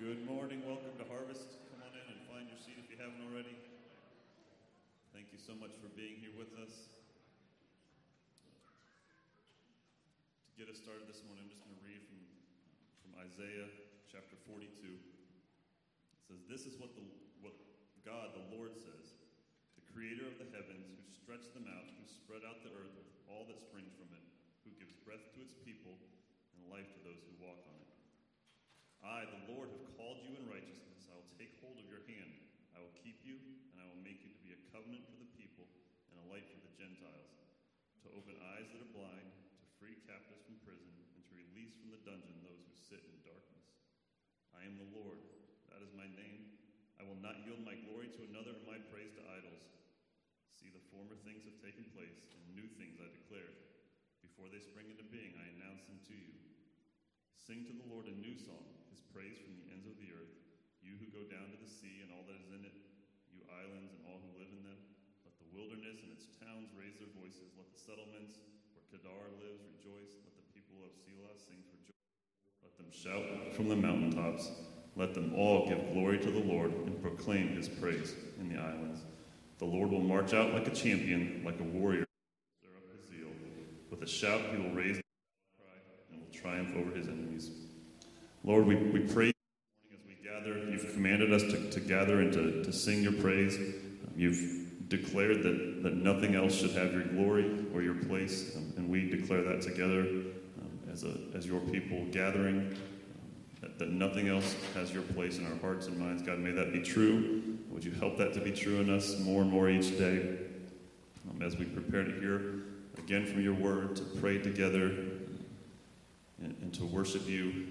Good morning. Welcome to Harvest. Come on in and find your seat if you haven't already. Thank you so much for being here with us. To get us started this morning, I'm just going to read from, from Isaiah chapter 42. It says, This is what, the, what God, the Lord, says the creator of the heavens, who stretched them out, who spread out the earth with all that springs from it, who gives breath to its people and life to those who walk on it. I, the Lord, have called you in righteousness. I will take hold of your hand. I will keep you, and I will make you to be a covenant for the people and a light for the Gentiles, to open eyes that are blind, to free captives from prison, and to release from the dungeon those who sit in darkness. I am the Lord. That is my name. I will not yield my glory to another and my praise to idols. See, the former things have taken place, and new things I declare. Before they spring into being, I announce them to you. Sing to the Lord a new song, his praise from the ends of the earth. You who go down to the sea and all that is in it, you islands and all who live in them. Let the wilderness and its towns raise their voices. Let the settlements where Kedar lives rejoice. Let the people of Sela sing for joy. Let them shout from the mountaintops. Let them all give glory to the Lord and proclaim his praise in the islands. The Lord will march out like a champion, like a warrior. With a shout, he will raise the cry and will triumph over his enemies. Lord, we, we praise you as we gather. You've commanded us to, to gather and to, to sing your praise. Um, you've declared that, that nothing else should have your glory or your place, um, and we declare that together um, as, a, as your people gathering, um, that, that nothing else has your place in our hearts and minds. God, may that be true. Would you help that to be true in us more and more each day um, as we prepare to hear again from your word, to pray together, and, and to worship you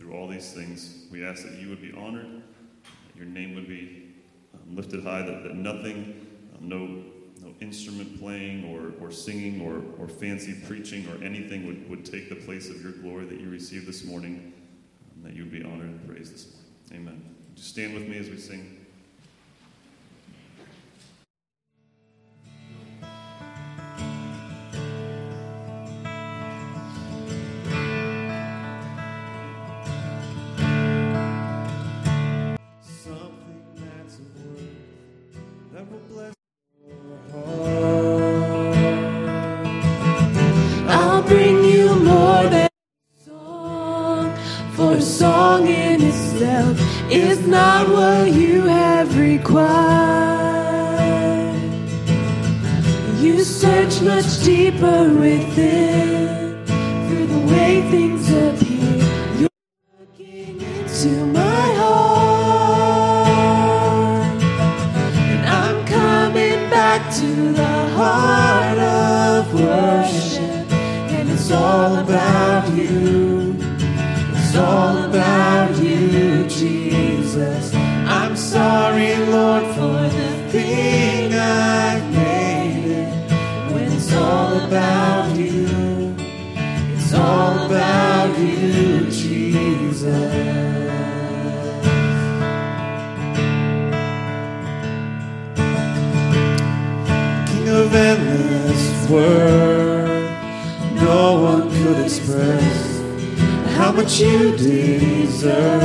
through all these things. We ask that you would be honored, that your name would be um, lifted high, that, that nothing, um, no, no instrument playing or, or singing or, or fancy preaching or anything would, would take the place of your glory that you received this morning, um, that you would be honored and praised this morning. Amen. Would you stand with me as we sing? How much you deserve.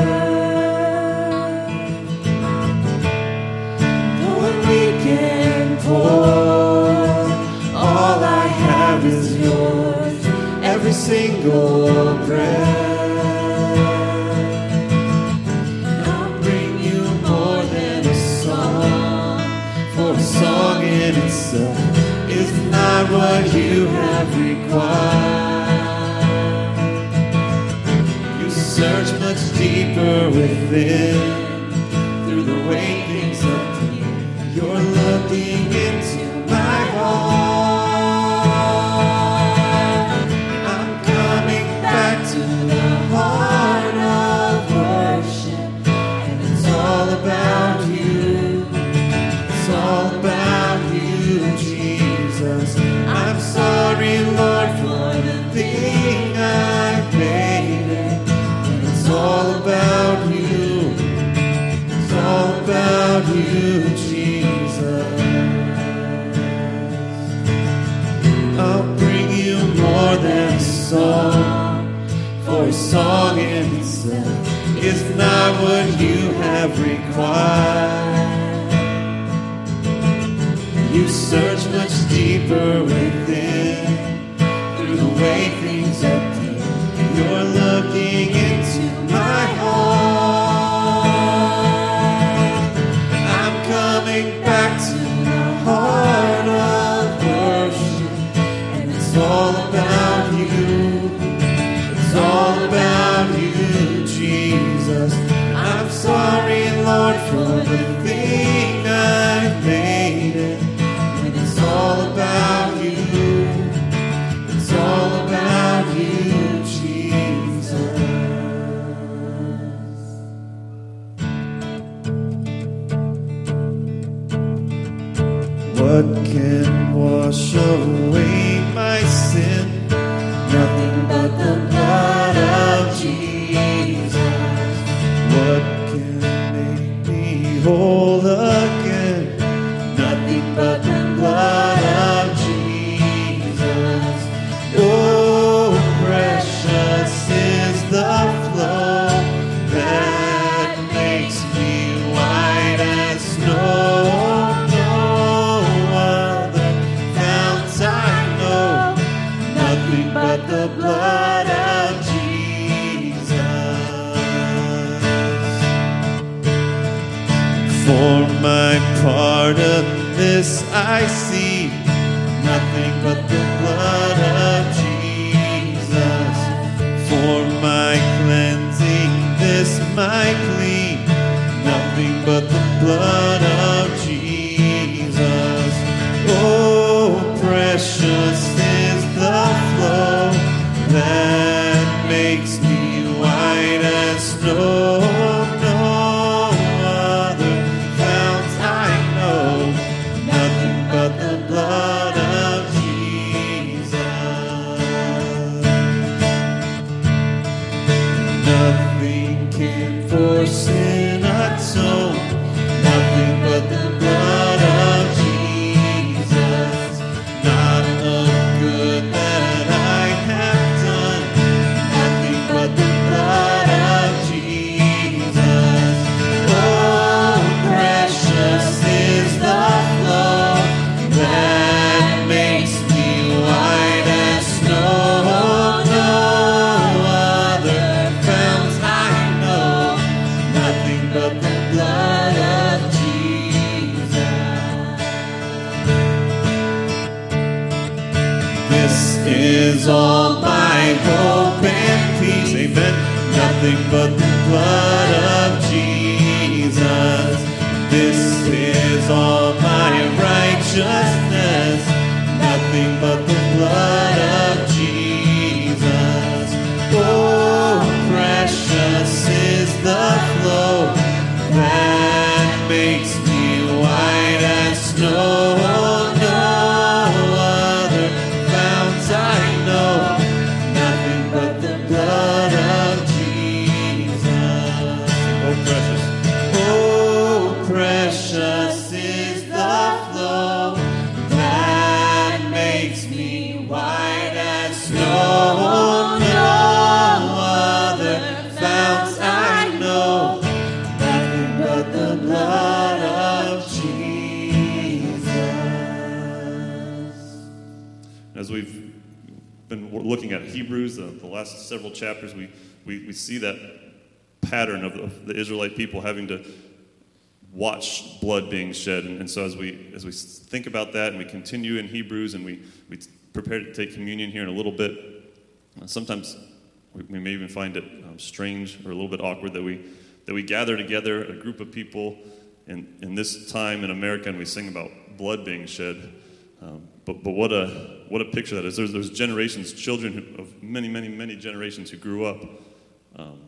No one weekend pour. All I have is yours. Every single breath. I'll bring you more than a song. For a song in itself is not what within not what you have required. You search much deeper within through the way things appear. You're looking into For my part of this I see nothing but the blood several chapters, we, we, we see that pattern of the, Israelite people having to watch blood being shed. And, and so as we, as we think about that and we continue in Hebrews and we, we prepare to take communion here in a little bit, sometimes we, we may even find it um, strange or a little bit awkward that we, that we gather together, a group of people in, in this time in America, and we sing about blood being shed. Um, but but what, a, what a picture that is. There's, there's generations, children who, of many, many, many generations who grew up um,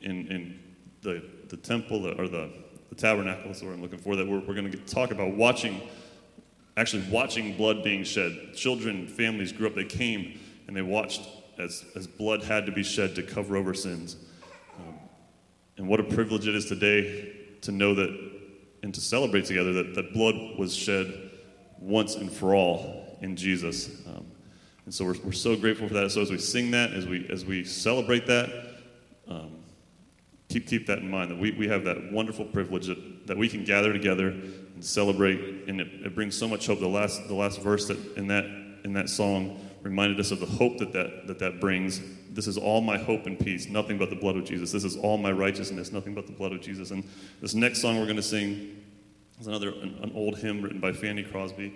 in, in the, the temple or the, the tabernacle, is what I'm looking for, that we're, we're going to talk about watching, actually watching blood being shed. Children, families grew up, they came and they watched as, as blood had to be shed to cover over sins. Um, and what a privilege it is today to know that and to celebrate together that, that blood was shed once and for all in Jesus. Um, and so we're, we're so grateful for that. So as we sing that, as we, as we celebrate that, um, keep, keep that in mind that we, we have that wonderful privilege that, that we can gather together and celebrate, and it, it brings so much hope. The last, the last verse that in, that in that song reminded us of the hope that that, that that brings. This is all my hope and peace, nothing but the blood of Jesus. This is all my righteousness, nothing but the blood of Jesus. And this next song we're going to sing another an, an old hymn written by Fanny Crosby,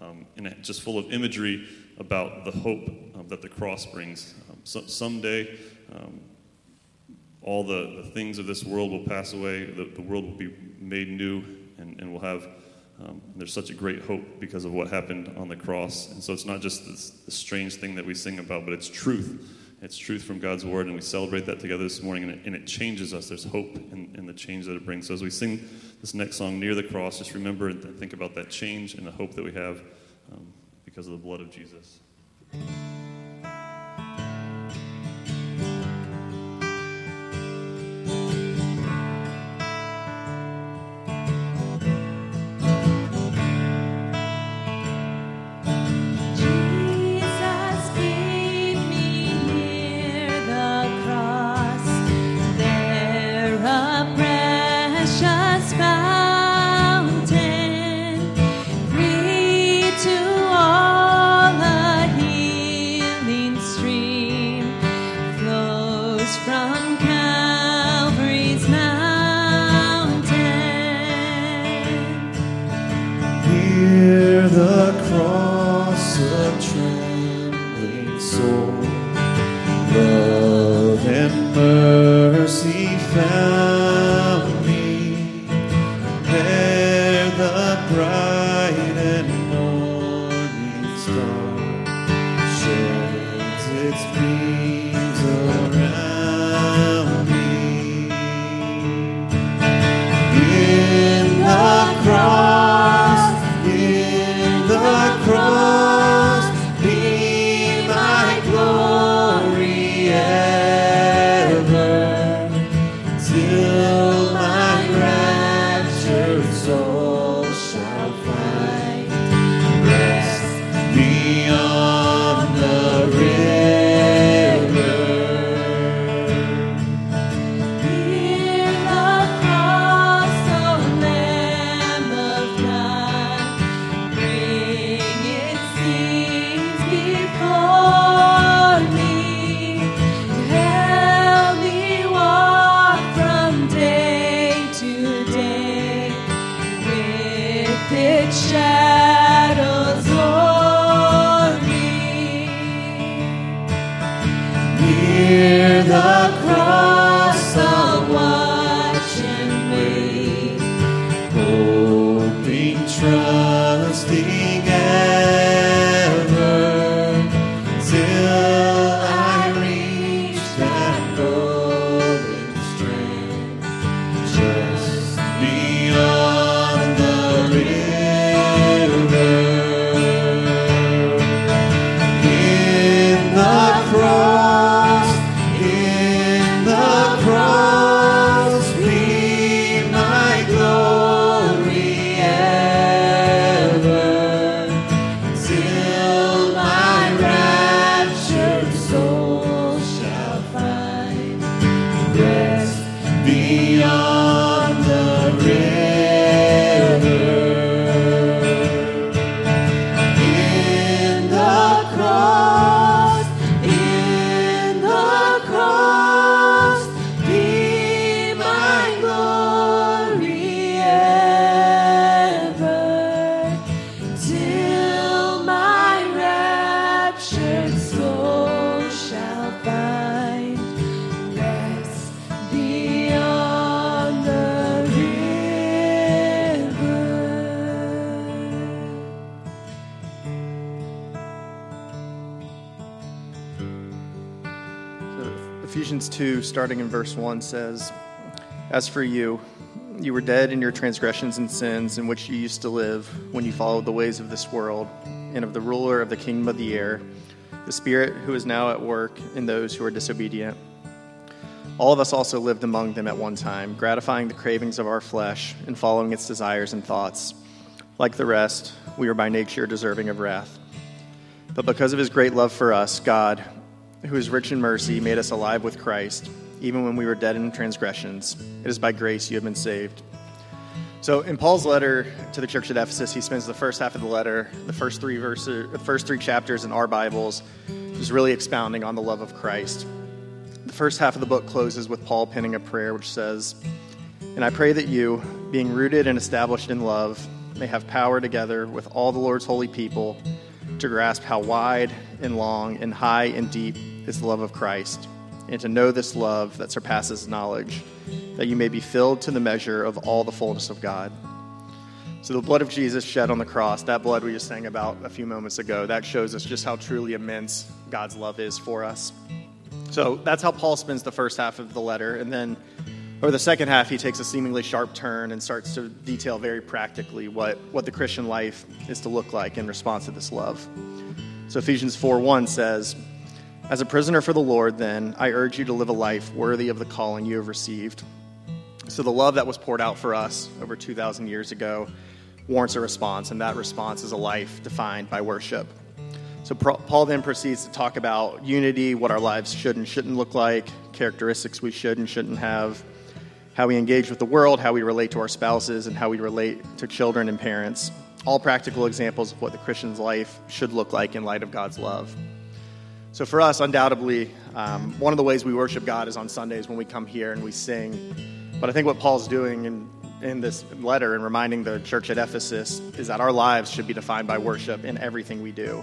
um, and just full of imagery about the hope um, that the cross brings. Um, so, someday, um, all the, the things of this world will pass away, the, the world will be made new, and, and we'll have, um, there's such a great hope because of what happened on the cross. And so it's not just this, this strange thing that we sing about, but it's truth. It's truth from God's word, and we celebrate that together this morning, and it, and it changes us. There's hope in, in the change that it brings. So as we sing this next song, Near the Cross, just remember and think about that change and the hope that we have um, because of the blood of Jesus. Jesus, starting in verse 1, says, As for you, you were dead in your transgressions and sins in which you used to live when you followed the ways of this world and of the ruler of the kingdom of the air, the Spirit who is now at work in those who are disobedient. All of us also lived among them at one time, gratifying the cravings of our flesh and following its desires and thoughts. Like the rest, we were by nature deserving of wrath. But because of his great love for us, God, who is rich in mercy, made us alive with Christ, even when we were dead in transgressions. It is by grace you have been saved. So, in Paul's letter to the church at Ephesus, he spends the first half of the letter, the first three verses, the first three chapters in our Bibles, just really expounding on the love of Christ. The first half of the book closes with Paul penning a prayer which says, And I pray that you, being rooted and established in love, may have power together with all the Lord's holy people to grasp how wide and long and high and deep is the love of Christ, and to know this love that surpasses knowledge, that you may be filled to the measure of all the fullness of God. So, the blood of Jesus shed on the cross, that blood we just sang about a few moments ago, that shows us just how truly immense God's love is for us. So, that's how Paul spends the first half of the letter. And then over the second half, he takes a seemingly sharp turn and starts to detail very practically what, what the Christian life is to look like in response to this love. So Ephesians 4 1 says, As a prisoner for the Lord, then, I urge you to live a life worthy of the calling you have received. So the love that was poured out for us over 2,000 years ago warrants a response, and that response is a life defined by worship. So Paul then proceeds to talk about unity, what our lives should and shouldn't look like, characteristics we should and shouldn't have how we engage with the world, how we relate to our spouses, and how we relate to children and parents. All practical examples of what the Christian's life should look like in light of God's love. So, for us, undoubtedly, um, one of the ways we worship God is on Sundays when we come here and we sing. But I think what Paul's doing in, in this letter and reminding the church at Ephesus is that our lives should be defined by worship in everything we do.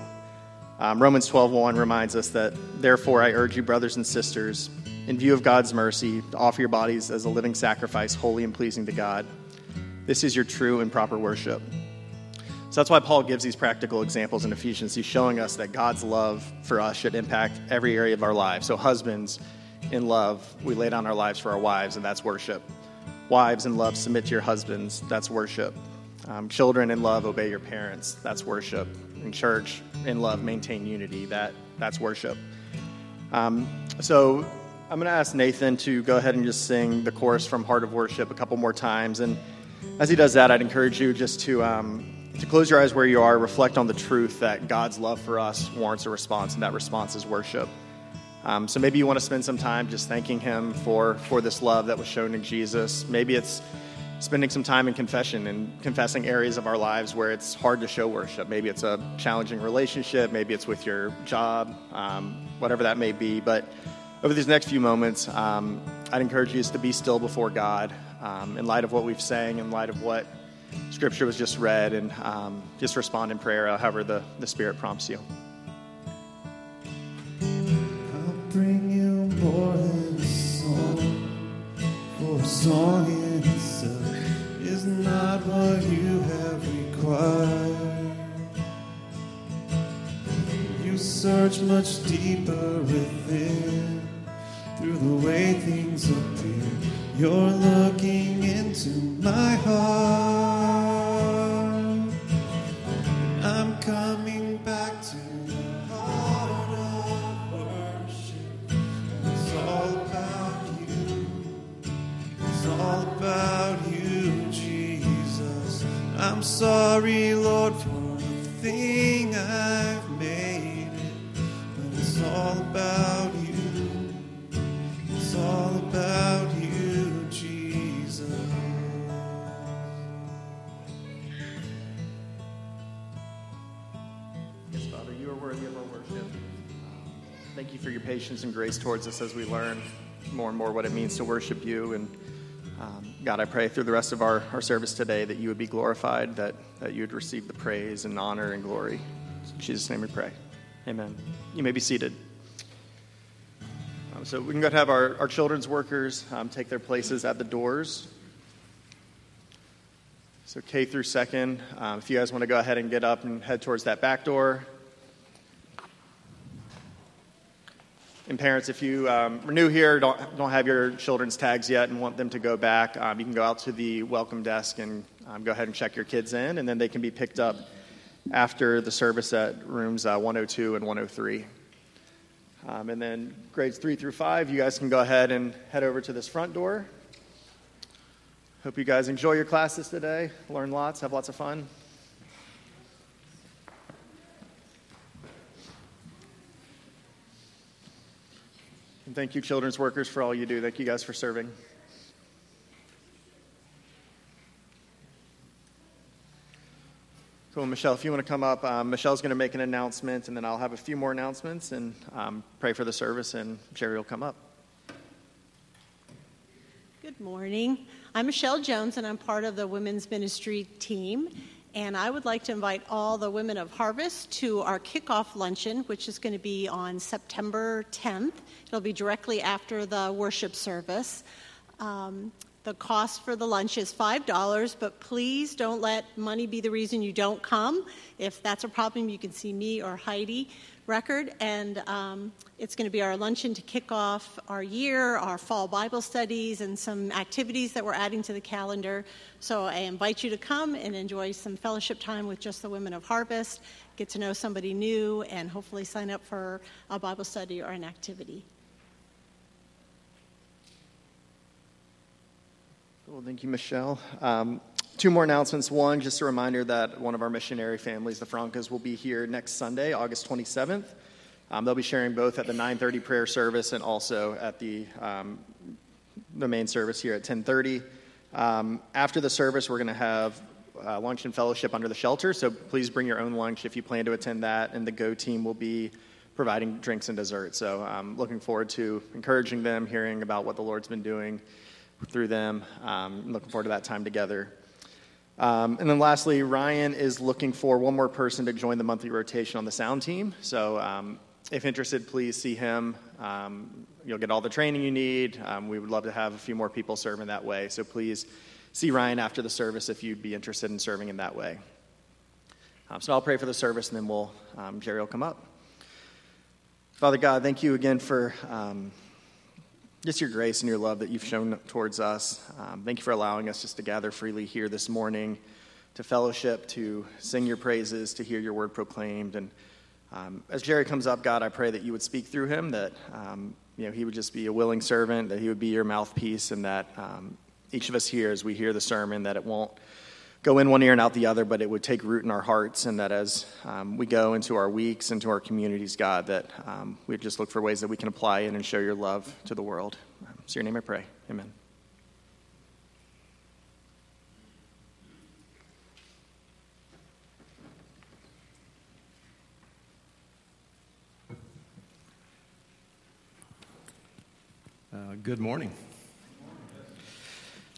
Um, Romans 12:1 reminds us that, therefore, I urge you, brothers and sisters, in view of God's mercy, to offer your bodies as a living sacrifice, holy and pleasing to God. This is your true and proper worship. So that's why Paul gives these practical examples in Ephesians. He's showing us that God's love for us should impact every area of our lives. So, husbands, in love, we lay down our lives for our wives, and that's worship. Wives, in love, submit to your husbands, that's worship. Um, children, in love, obey your parents, that's worship. In church, in love, maintain unity, that, that's worship. Um, so, I'm going to ask Nathan to go ahead and just sing the chorus from Heart of Worship a couple more times. And as he does that, I'd encourage you just to, um, to close your eyes where you are, reflect on the truth that God's love for us warrants a response, and that response is worship. Um, so maybe you want to spend some time just thanking Him for, for this love that was shown in Jesus. Maybe it's spending some time in confession and confessing areas of our lives where it's hard to show worship. Maybe it's a challenging relationship, maybe it's with your job, um, whatever that may be. But over these next few moments, um, I'd encourage you just to be still before God um, in light of what we've sang, in light of what Scripture was just read, and um, just respond in prayer, however the, the Spirit prompts you. I'll bring you more than a song, itself is not what you have required. You search much deeper within through the way things appear. You're looking into my heart. Grace towards us as we learn more and more what it means to worship you. And um, God, I pray through the rest of our, our service today that you would be glorified, that, that you would receive the praise and honor and glory. In Jesus' name we pray. Amen. You may be seated. So we can go have our, our children's workers um, take their places at the doors. So K through second, um, if you guys want to go ahead and get up and head towards that back door. And parents, if you um, are new here, don't, don't have your children's tags yet and want them to go back, um, you can go out to the welcome desk and um, go ahead and check your kids in, and then they can be picked up after the service at rooms uh, 102 and 103. Um, and then grades three through five, you guys can go ahead and head over to this front door. Hope you guys enjoy your classes today, learn lots, have lots of fun. Thank you, children's workers, for all you do. Thank you guys for serving. Cool, Michelle, if you want to come up, um, Michelle's going to make an announcement, and then I'll have a few more announcements and um, pray for the service, and Jerry will come up. Good morning. I'm Michelle Jones, and I'm part of the women's ministry team. And I would like to invite all the women of Harvest to our kickoff luncheon, which is going to be on September 10th. It'll be directly after the worship service. Um, the cost for the lunch is $5, but please don't let money be the reason you don't come. If that's a problem, you can see me or Heidi Record. And um, it's going to be our luncheon to kick off our year, our fall Bible studies, and some activities that we're adding to the calendar. So I invite you to come and enjoy some fellowship time with just the women of Harvest, get to know somebody new, and hopefully sign up for a Bible study or an activity. Well, thank you, Michelle. Um, two more announcements. One, just a reminder that one of our missionary families, the Francas, will be here next Sunday, August 27th. Um, they'll be sharing both at the 9:30 prayer service and also at the um, the main service here at 10:30. Um, after the service, we're going to have uh, lunch and fellowship under the shelter. So please bring your own lunch if you plan to attend that, and the Go team will be providing drinks and dessert. So I'm looking forward to encouraging them, hearing about what the Lord's been doing through them. Um, looking forward to that time together. Um, and then lastly, Ryan is looking for one more person to join the monthly rotation on the sound team. So um, if interested, please see him. Um, you'll get all the training you need. Um, we would love to have a few more people serve in that way. So please see Ryan after the service if you'd be interested in serving in that way. Um, so I'll pray for the service and then we'll, Jerry will come up. Father God, thank you again for just your grace and your love that you've shown towards us. Um, thank you for allowing us just to gather freely here this morning, to fellowship, to sing your praises, to hear your word proclaimed. And um, as Jerry comes up, God, I pray that you would speak through him, that um, you know he would just be a willing servant, that he would be your mouthpiece, and that um, each of us here, as we hear the sermon, that it won't go in one ear and out the other, but it would take root in our hearts, and that as um, we go into our weeks, into our communities, God, that um, we just look for ways that we can apply it and show your love to the world. Um, so, your name I pray. Amen. Uh, good morning.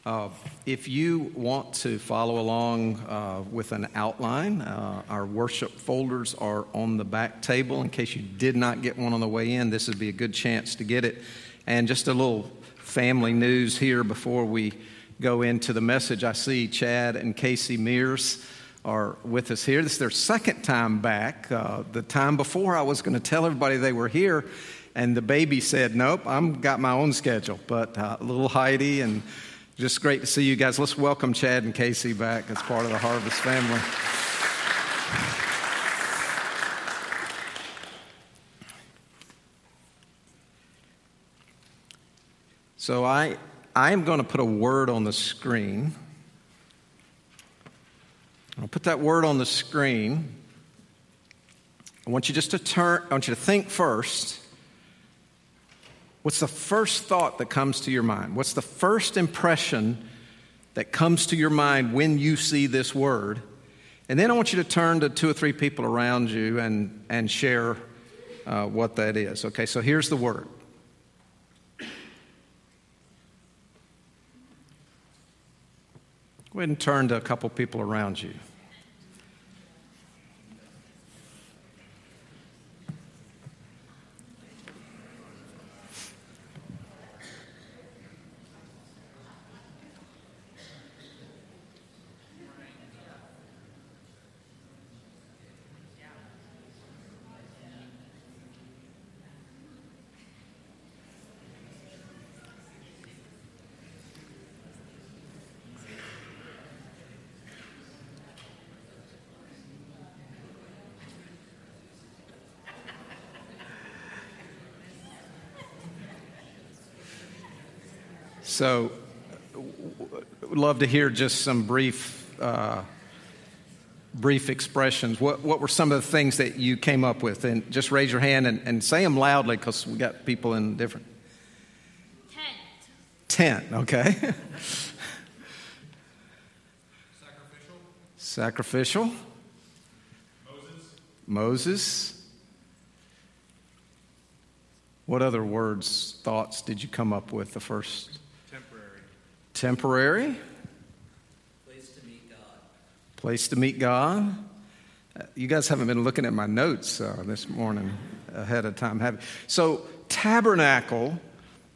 Uh, if you want to follow along uh, with an outline, uh, our worship folders are on the back table. In case you did not get one on the way in, this would be a good chance to get it. And just a little family news here before we go into the message. I see Chad and Casey Mears are with us here. This is their second time back. Uh, the time before, I was going to tell everybody they were here, and the baby said, Nope, I've got my own schedule. But uh, little Heidi and just great to see you guys. Let's welcome Chad and Casey back as part of the Harvest family. So I, I am going to put a word on the screen. I'll put that word on the screen. I want you just to turn, I want you to think first What's the first thought that comes to your mind? What's the first impression that comes to your mind when you see this word? And then I want you to turn to two or three people around you and, and share uh, what that is. Okay, so here's the word. Go ahead and turn to a couple people around you. So, would love to hear just some brief, uh, brief expressions. What, what were some of the things that you came up with? And just raise your hand and, and say them loudly because we got people in different. Tent, Tent, okay? Sacrificial. Sacrificial. Moses. Moses. What other words, thoughts did you come up with the first? Temporary. Place to meet God. Place to meet God. Uh, You guys haven't been looking at my notes uh, this morning ahead of time, have you? So, tabernacle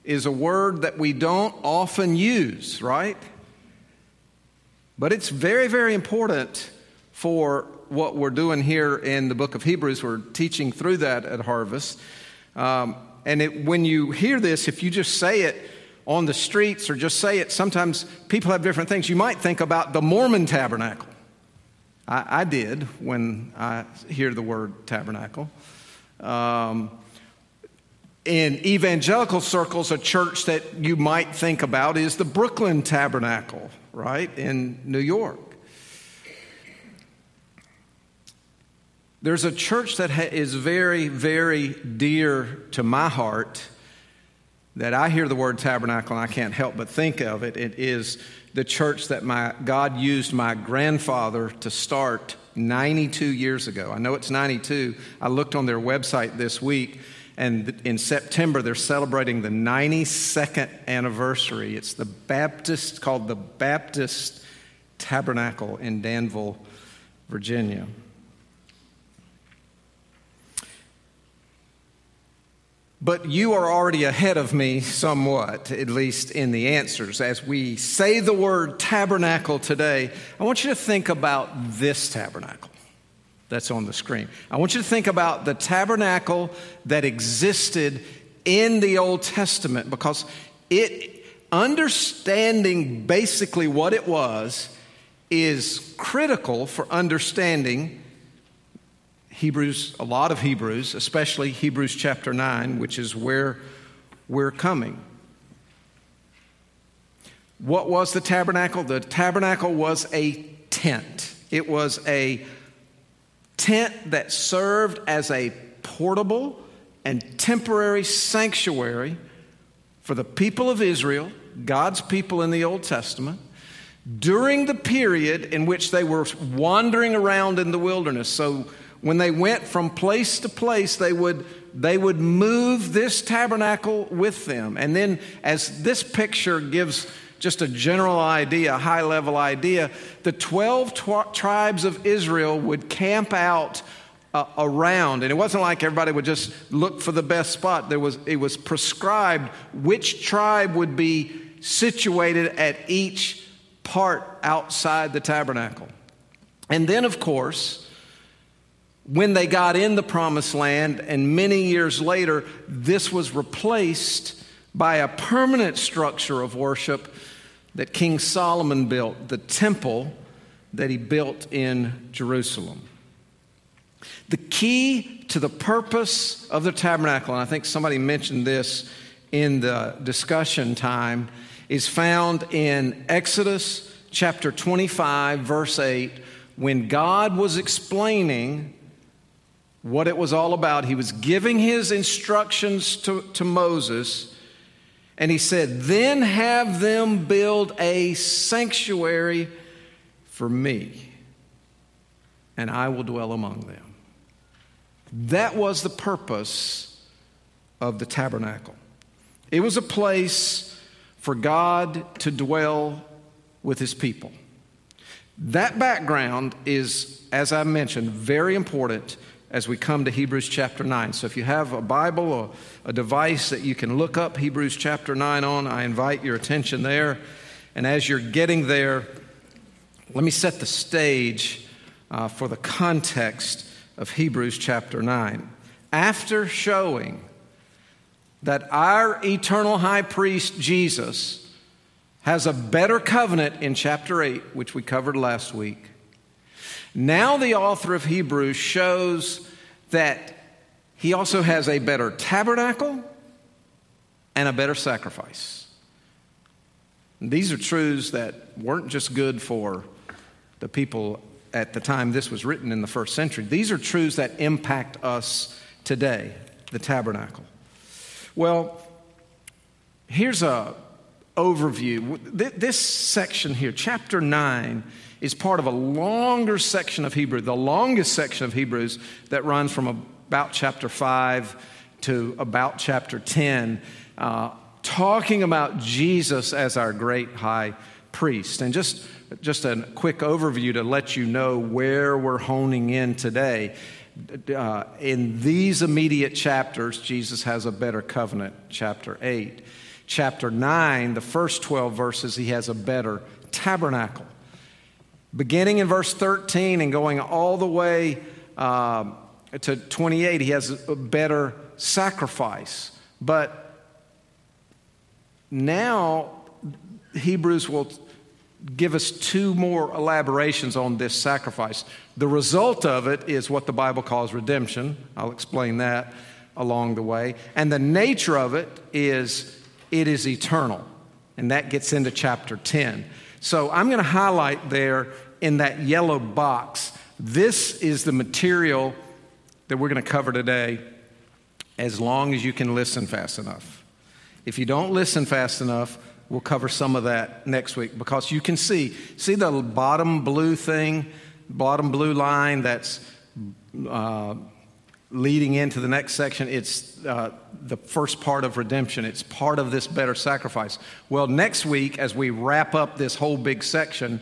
is a word that we don't often use, right? But it's very, very important for what we're doing here in the book of Hebrews. We're teaching through that at Harvest. Um, and it, when you hear this, if you just say it on the streets or just say it, sometimes people have different things. You might think about the Mormon tabernacle. I, I did when I hear the word tabernacle. Um, in evangelical circles, a church that you might think about is the Brooklyn Tabernacle, right, in New York. There's a church that ha- is very, very dear to my heart that I hear the word tabernacle and I can't help but think of it. It is the church that my God used my grandfather to start 92 years ago. I know it's 92. I looked on their website this week, and in September they're celebrating the 92nd anniversary. It's the Baptist, called the Baptist Tabernacle in Danville, Virginia. But you are already ahead of me somewhat, at least in the answers. As we say the word tabernacle today, I want you to think about this tabernacle that's on the screen. I want you to think about the tabernacle that existed in the Old Testament because it understanding basically what it was is critical for understanding Hebrews, a lot of Hebrews, especially Hebrews chapter 9, which is where we're coming. What was the tabernacle? The tabernacle was a tent. It was a tent that served as a portable and temporary sanctuary for the people of Israel, God's people in the Old Testament, during the period in which they were wandering around in the wilderness. So, when they went from place to place, they would, they would move this tabernacle with them. And then, as this picture gives just a general idea, a high level idea, the 12 tw- tribes of Israel would camp out uh, around. And it wasn't like everybody would just look for the best spot. There was, it was prescribed which tribe would be situated at each part outside the tabernacle. And then, of course, when they got in the promised land, and many years later, this was replaced by a permanent structure of worship that King Solomon built, the temple that he built in Jerusalem. The key to the purpose of the tabernacle, and I think somebody mentioned this in the discussion time, is found in Exodus chapter 25, verse 8, when God was explaining what it was all about. He was giving his instructions to, to Moses, and he said, Then have them build a sanctuary for me, and I will dwell among them. That was the purpose of the tabernacle. It was a place for God to dwell with his people. That background is, as I mentioned, very important as we come to Hebrews chapter 9. So if you have a Bible or a device that you can look up Hebrews chapter 9 on, I invite your attention there. And as you're getting there, let me set the stage uh, for the context of Hebrews chapter 9. After showing that our eternal high priest Jesus has a better covenant in chapter 8, which we covered last week, now, the author of Hebrews shows that he also has a better tabernacle and a better sacrifice. These are truths that weren't just good for the people at the time this was written in the first century. These are truths that impact us today, the tabernacle. Well, here's a, overview. This section here, chapter 9, is part of a longer section of Hebrew, the longest section of Hebrews that runs from about chapter 5 to about chapter 10, uh, talking about Jesus as our great high priest. And just, just a quick overview to let you know where we're honing in today. Uh, in these immediate chapters, Jesus has a better covenant, chapter 8. Chapter 9, the first 12 verses, he has a better tabernacle. Beginning in verse 13 and going all the way um, to 28, he has a better sacrifice. But now, Hebrews will give us two more elaborations on this sacrifice. The result of it is what the Bible calls redemption. I'll explain that along the way. And the nature of it is it is eternal. And that gets into chapter 10. So I'm going to highlight there in that yellow box. This is the material that we're going to cover today as long as you can listen fast enough. If you don't listen fast enough, we'll cover some of that next week because you can see see the bottom blue thing, bottom blue line that's uh, leading into the next section. It's uh, the first part of redemption. It's part of this better sacrifice. Well, next week as we wrap up this whole big section,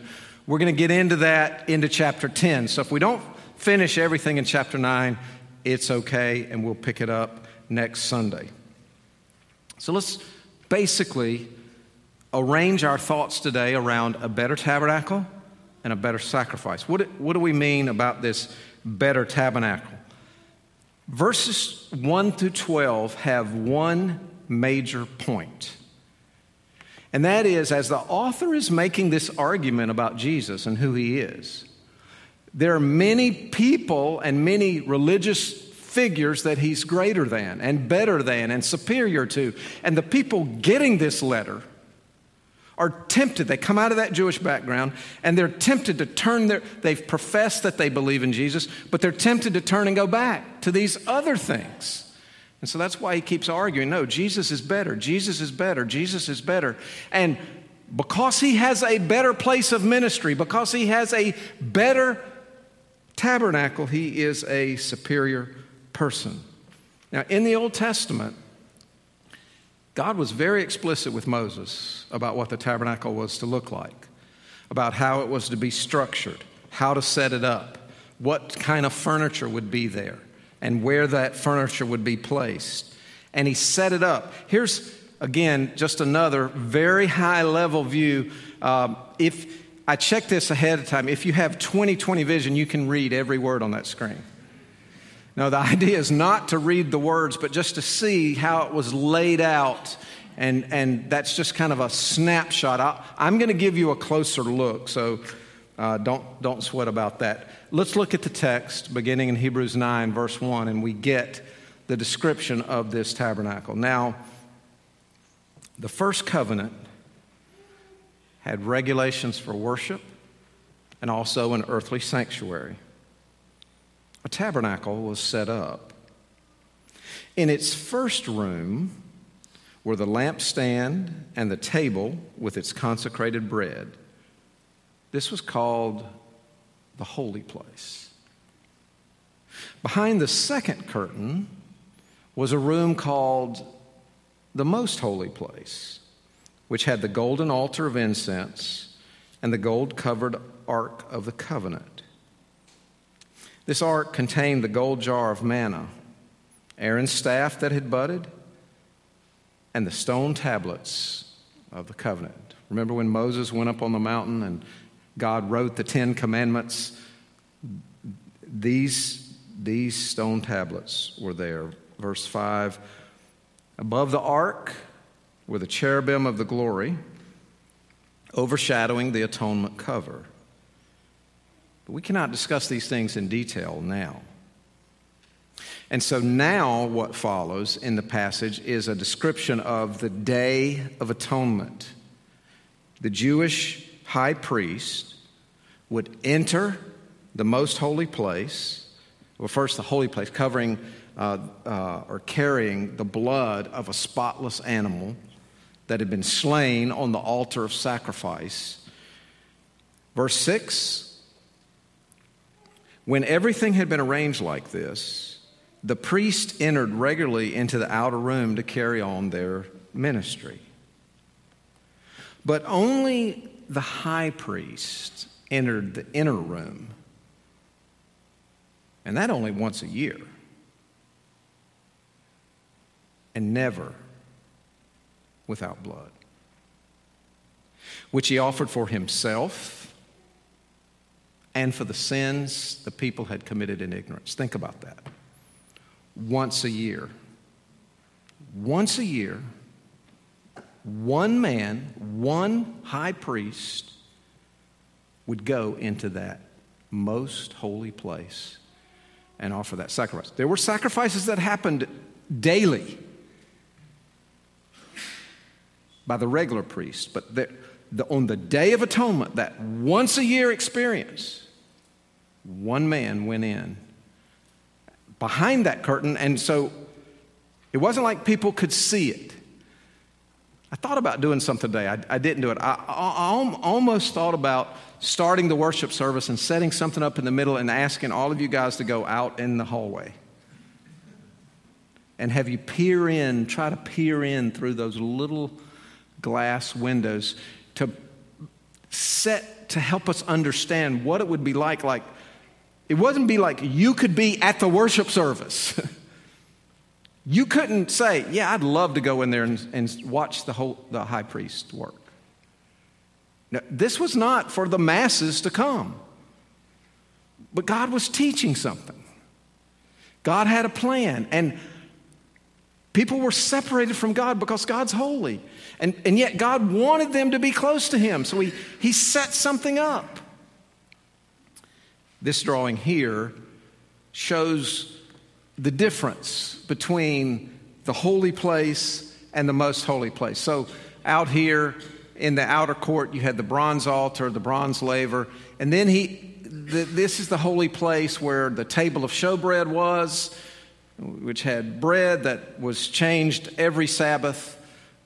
we're going to get into that into chapter 10. So if we don't finish everything in chapter 9, it's okay, and we'll pick it up next Sunday. So let's basically arrange our thoughts today around a better tabernacle and a better sacrifice. What, what do we mean about this better tabernacle? Verses 1 through 12 have one major point. And that is, as the author is making this argument about Jesus and who he is, there are many people and many religious figures that he's greater than and better than and superior to. And the people getting this letter are tempted. They come out of that Jewish background and they're tempted to turn their, they've professed that they believe in Jesus, but they're tempted to turn and go back to these other things. And so that's why he keeps arguing no, Jesus is better, Jesus is better, Jesus is better. And because he has a better place of ministry, because he has a better tabernacle, he is a superior person. Now, in the Old Testament, God was very explicit with Moses about what the tabernacle was to look like, about how it was to be structured, how to set it up, what kind of furniture would be there, and where that furniture would be placed. And he set it up. Here's, again, just another very high level view. Um, if I check this ahead of time, if you have 20 20 vision, you can read every word on that screen. Now, the idea is not to read the words, but just to see how it was laid out. And, and that's just kind of a snapshot. I, am going to give you a closer look, so uh, don't, don't sweat about that. Let's look at the text beginning in Hebrews 9, verse 1, and we get the description of this tabernacle. Now, the first covenant had regulations for worship and also an earthly sanctuary a tabernacle was set up. In its first room were the lampstand and the table with its consecrated bread. This was called the holy place. Behind the second curtain was a room called the most holy place, which had the golden altar of incense and the gold covered ark of the covenant. This ark contained the gold jar of manna, Aaron's staff that had budded, and the stone tablets of the covenant. Remember when Moses went up on the mountain and God wrote the Ten Commandments? These, these stone tablets were there. Verse 5 Above the ark were the cherubim of the glory, overshadowing the atonement cover. But we cannot discuss these things in detail now. And so now, what follows in the passage is a description of the Day of Atonement. The Jewish high priest would enter the most holy place, well, first the holy place, covering uh, uh, or carrying the blood of a spotless animal. that had been slain on the altar of sacrifice. Verse 6 When everything had been arranged like this, the priest entered regularly into the outer room to carry on their ministry. But only the high priest entered the inner room, and that only once a year, and never without blood, which he offered for himself and for the sins the people had committed in ignorance. Think about that. Once a year. Once a year, one man, one high priest would go into that most holy place and offer that sacrifice. There were sacrifices that happened daily by the regular priest, but the, on the Day of Atonement, that once a year experience, one man went in behind that curtain, and so it wasn't like people could see it. I thought about doing something today. I, I didn't do it. I, I, I, almost thought about starting the worship service and setting something up in the middle and asking all of you guys to go out in the hallway and have you peer in, try to peer in through those little glass windows to set to help us understand what it would be like. Like it wouldn't be like you could be at the worship service. You couldn't say, Yeah, I'd love to go in there and, and watch the, whole, the high priest work. Now, this was not for the masses to come, but God was teaching something. God had a plan, and people were separated from God because God's holy. And, and yet, God wanted them to be close to Him, so He, he set something up. This drawing here shows the difference between the holy place and the most holy place. So, out here in the outer court, you had the bronze altar, the bronze laver, and then he, the, this is the holy place where the table of showbread was, which had bread that was changed every Sabbath,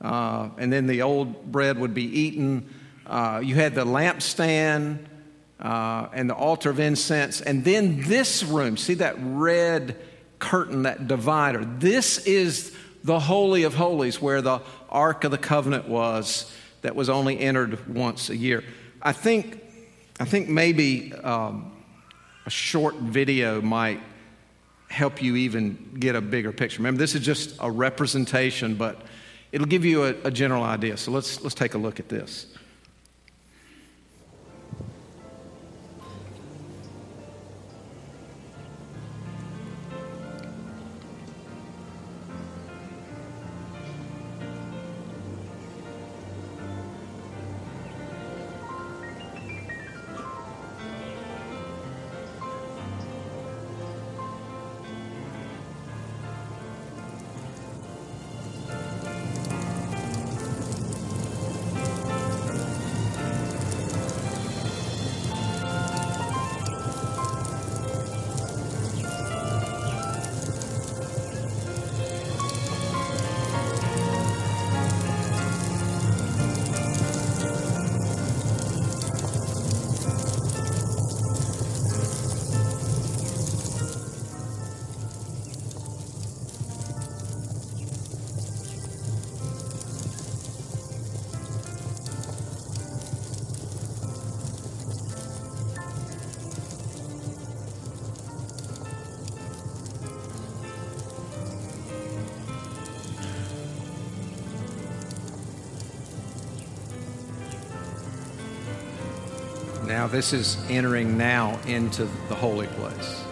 uh, and then the old bread would be eaten. Uh, you had the lampstand uh, and the altar of incense, and then this room. See that red curtain, that divider. This is the Holy of Holies where the Ark of the Covenant was, that was only entered once a year. I think, I think maybe um, a short video might help you even get a bigger picture. Remember, this is just a representation, but it'll give you a, a general idea. So let's, let's take a look at this. This is entering now into the holy place.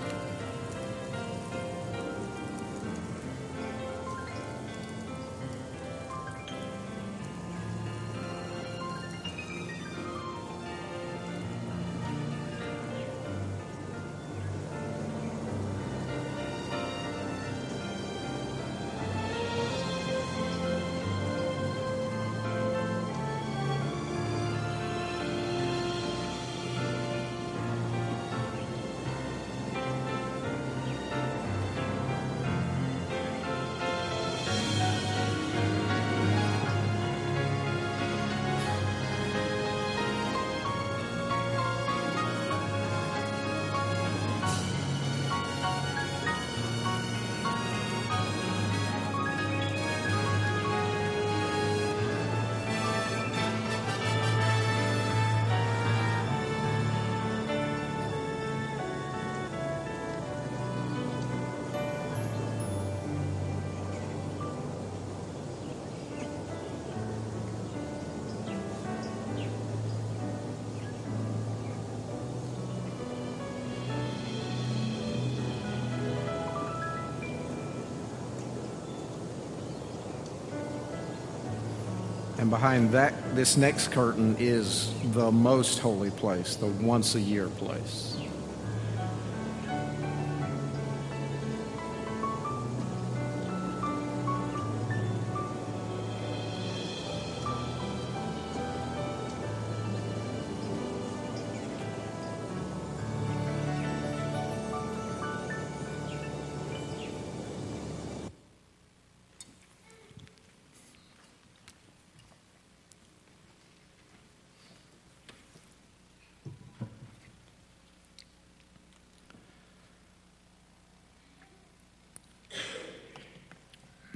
Behind that, this next curtain is the most holy place, the once a year place.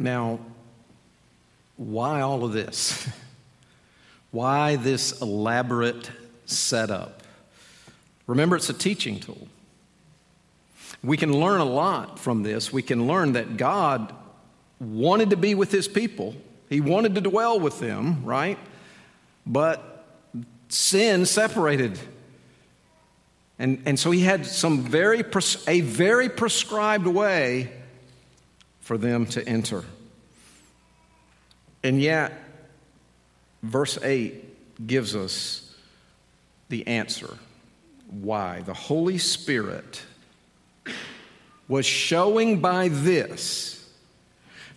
Now, why all of this? why this elaborate setup? Remember, it's a teaching tool. We can learn a lot from this. We can learn that God wanted to be with his people, he wanted to dwell with them, right? But sin separated. And, and so he had some very a very prescribed way for them to enter. And yet, verse 8 gives us the answer why. The Holy Spirit was showing by this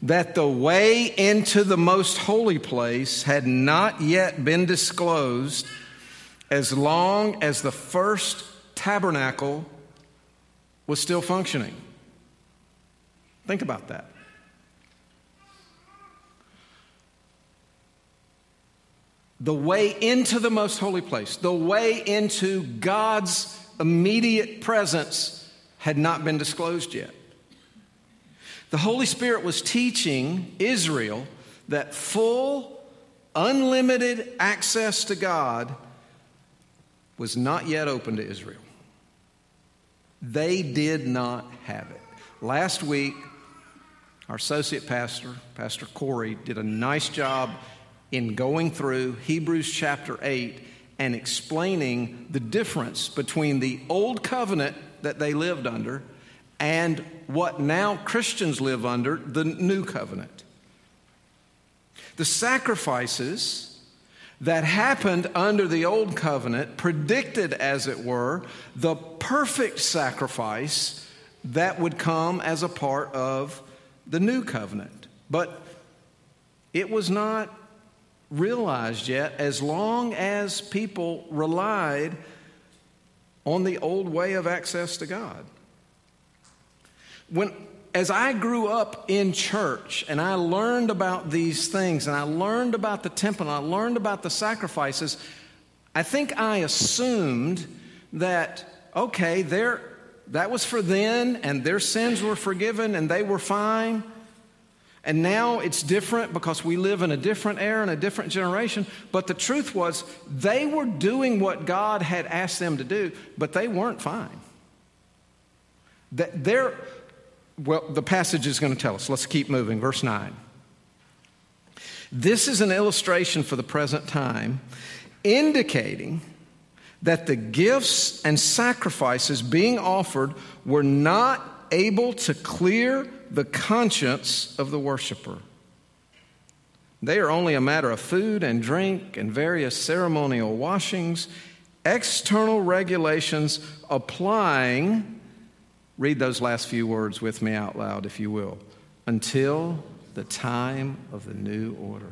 that the way into the most holy place had not yet been disclosed as long as the first tabernacle was still functioning. Think about that. The way into the most holy place, the way into God's immediate presence had not been disclosed yet. The Holy Spirit was teaching Israel that full, unlimited access to God was not yet open to Israel. They did not have it. Last week, our associate pastor, Pastor Corey, did a nice job in going through Hebrews chapter 8 and explaining the difference between the old covenant that they lived under and what now Christians live under, the new covenant. The sacrifices that happened under the old covenant predicted, as it were, the perfect sacrifice that would come as a part of the new covenant. But it was not realized yet as long as people relied on the old way of access to God. When, as I grew up in church and I learned about these things and I learned about the temple and I learned about the sacrifices, I think I assumed that, okay, there that was for then, and their sins were forgiven, and they were fine. And now it's different because we live in a different era and a different generation. But the truth was, they were doing what God had asked them to do, but they weren't fine. That they're, well, the passage is going to tell us. Let's keep moving. Verse 9. This is an illustration for the present time, indicating that the gifts and sacrifices being offered were not able to clear the conscience of the worshiper. They are only a matter of food and drink and various ceremonial washings, external regulations applying, read those last few words with me out loud, if you will, until the time of the new order.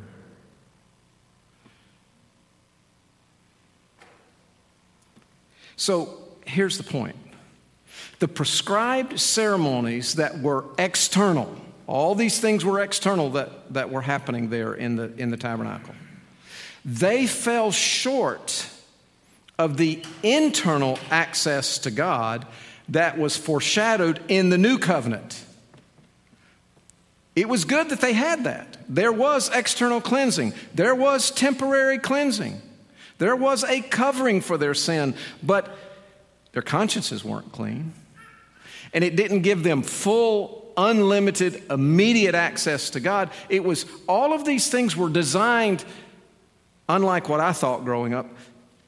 So here's the point the prescribed ceremonies that were external, all these things were external that, that were happening there in the, in the tabernacle. They fell short of the internal access to God that was foreshadowed in the new covenant. It was good that they had that. There was external cleansing, there was temporary cleansing. There was a covering for their sin, but their consciences weren't clean. And it didn't give them full, unlimited, immediate access to God. It was all of these things were designed, unlike what I thought growing up,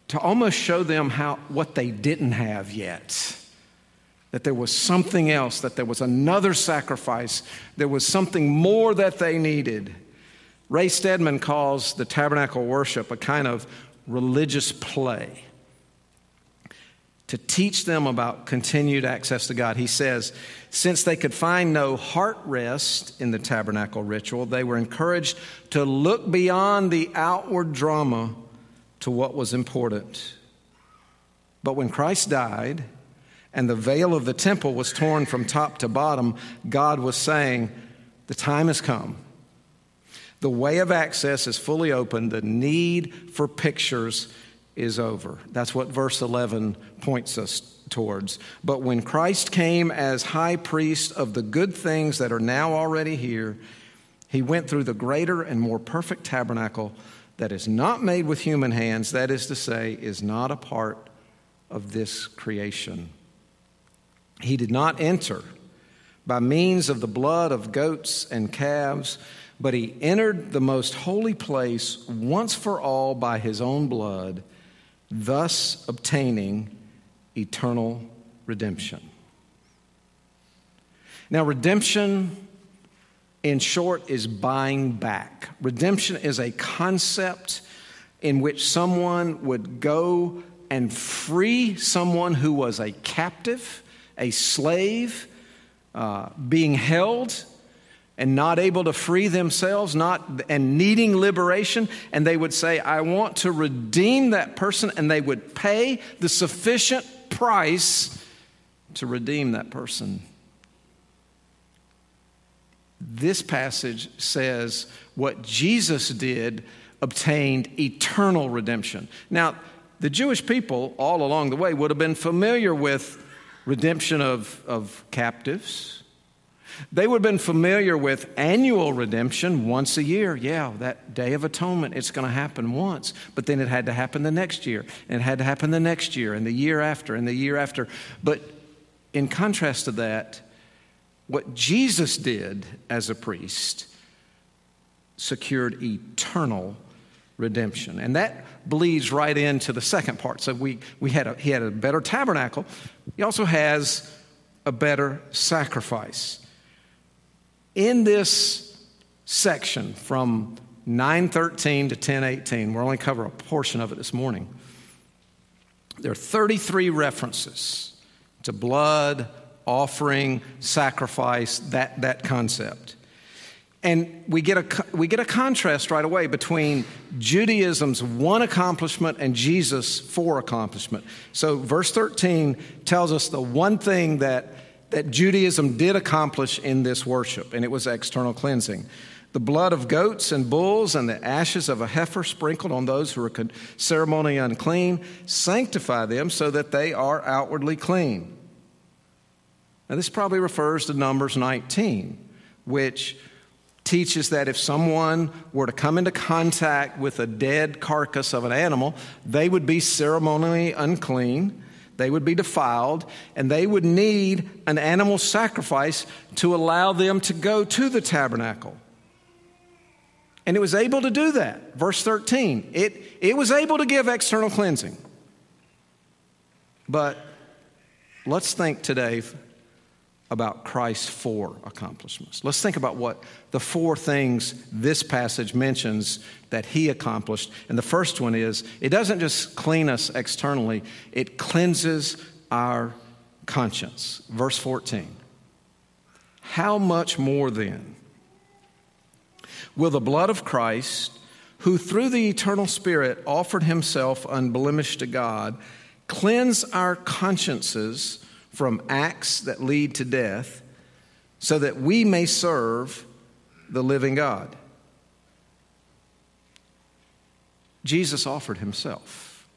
to almost show them how what they didn't have yet. That there was something else, that there was another sacrifice, there was something more that they needed. Ray Stedman calls the tabernacle worship a kind of religious play to teach them about continued access to God. He says, since they could find no heart rest in the tabernacle ritual, they were encouraged to look beyond the outward drama to what was important. But when Christ died and the veil of the temple was torn from top to bottom, God was saying, The time has come. The way of access is fully open. The need for pictures is over. That's what verse 11 points us towards. But when Christ came as high priest of the good things that are now already here, he went through the greater and more perfect tabernacle that is not made with human hands, that is to say, is not a part of this creation. He did not enter by means of the blood of goats and calves, but he entered the most holy place once for all by his own blood thus obtaining eternal redemption. Now, redemption, in short, is buying back. Redemption is a concept in which someone would go and free someone who was a captive, a slave, uh, being held and not able to free themselves, not and needing liberation, and they would say, "I want to redeem that person," and they would pay the sufficient price to redeem that person. This passage says what Jesus did obtained eternal redemption. Now, the Jewish people all along the way would have been familiar with redemption of, of captives they would have been familiar with annual redemption once a year. Yeah, that Day of Atonement, it's going to happen once, but then it had to happen the next year, and it had to happen the next year, and the year after, and the year after. But in contrast to that, what Jesus did as a priest secured eternal redemption. And that bleeds right into the second part. So we, we had a, he had a better tabernacle. He also has a better sacrifice in this section from 913 to 1018, we're only cover a portion of it this morning. There are 33 references to blood, offering, sacrifice, that, that concept. And we get, a, we get a contrast right away between Judaism's one accomplishment and Jesus' four accomplishment. So, verse 13 tells us the one thing that that Judaism did accomplish in this worship, and it was external cleansing. The blood of goats and bulls and the ashes of a heifer sprinkled on those who are ceremonially unclean sanctify them so that they are outwardly clean. Now, this probably refers to Numbers 19, which teaches that if someone were to come into contact with a dead carcass of an animal, they would be ceremonially unclean they would be defiled, and they would need an animal sacrifice to allow them to go to the tabernacle. And it was able to do that. Verse 13, it, it was able to give external cleansing. But let's think today about Christ's four accomplishments. Let's think about what the four things this passage mentions that he accomplished. And the first one is it doesn't just clean us externally, it cleanses our conscience. Verse 14. How much more then will the blood of Christ, who through the eternal Spirit offered himself unblemished to God, cleanse our consciences? From acts that lead to death so that we may serve the living God. Jesus offered himself.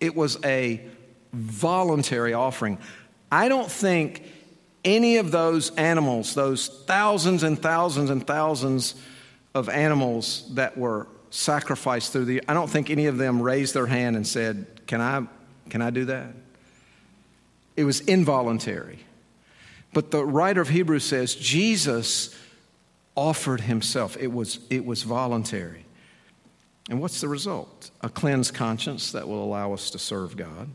It was a voluntary offering. I don't think any of those animals, those thousands and thousands and thousands of animals that were sacrificed through the, I don't think any of them raised their hand and said, Can I, can I do that? It was involuntary. But the writer of Hebrews says Jesus offered himself. It was, it was voluntary. And what's the result? A cleansed conscience that will allow us to serve God.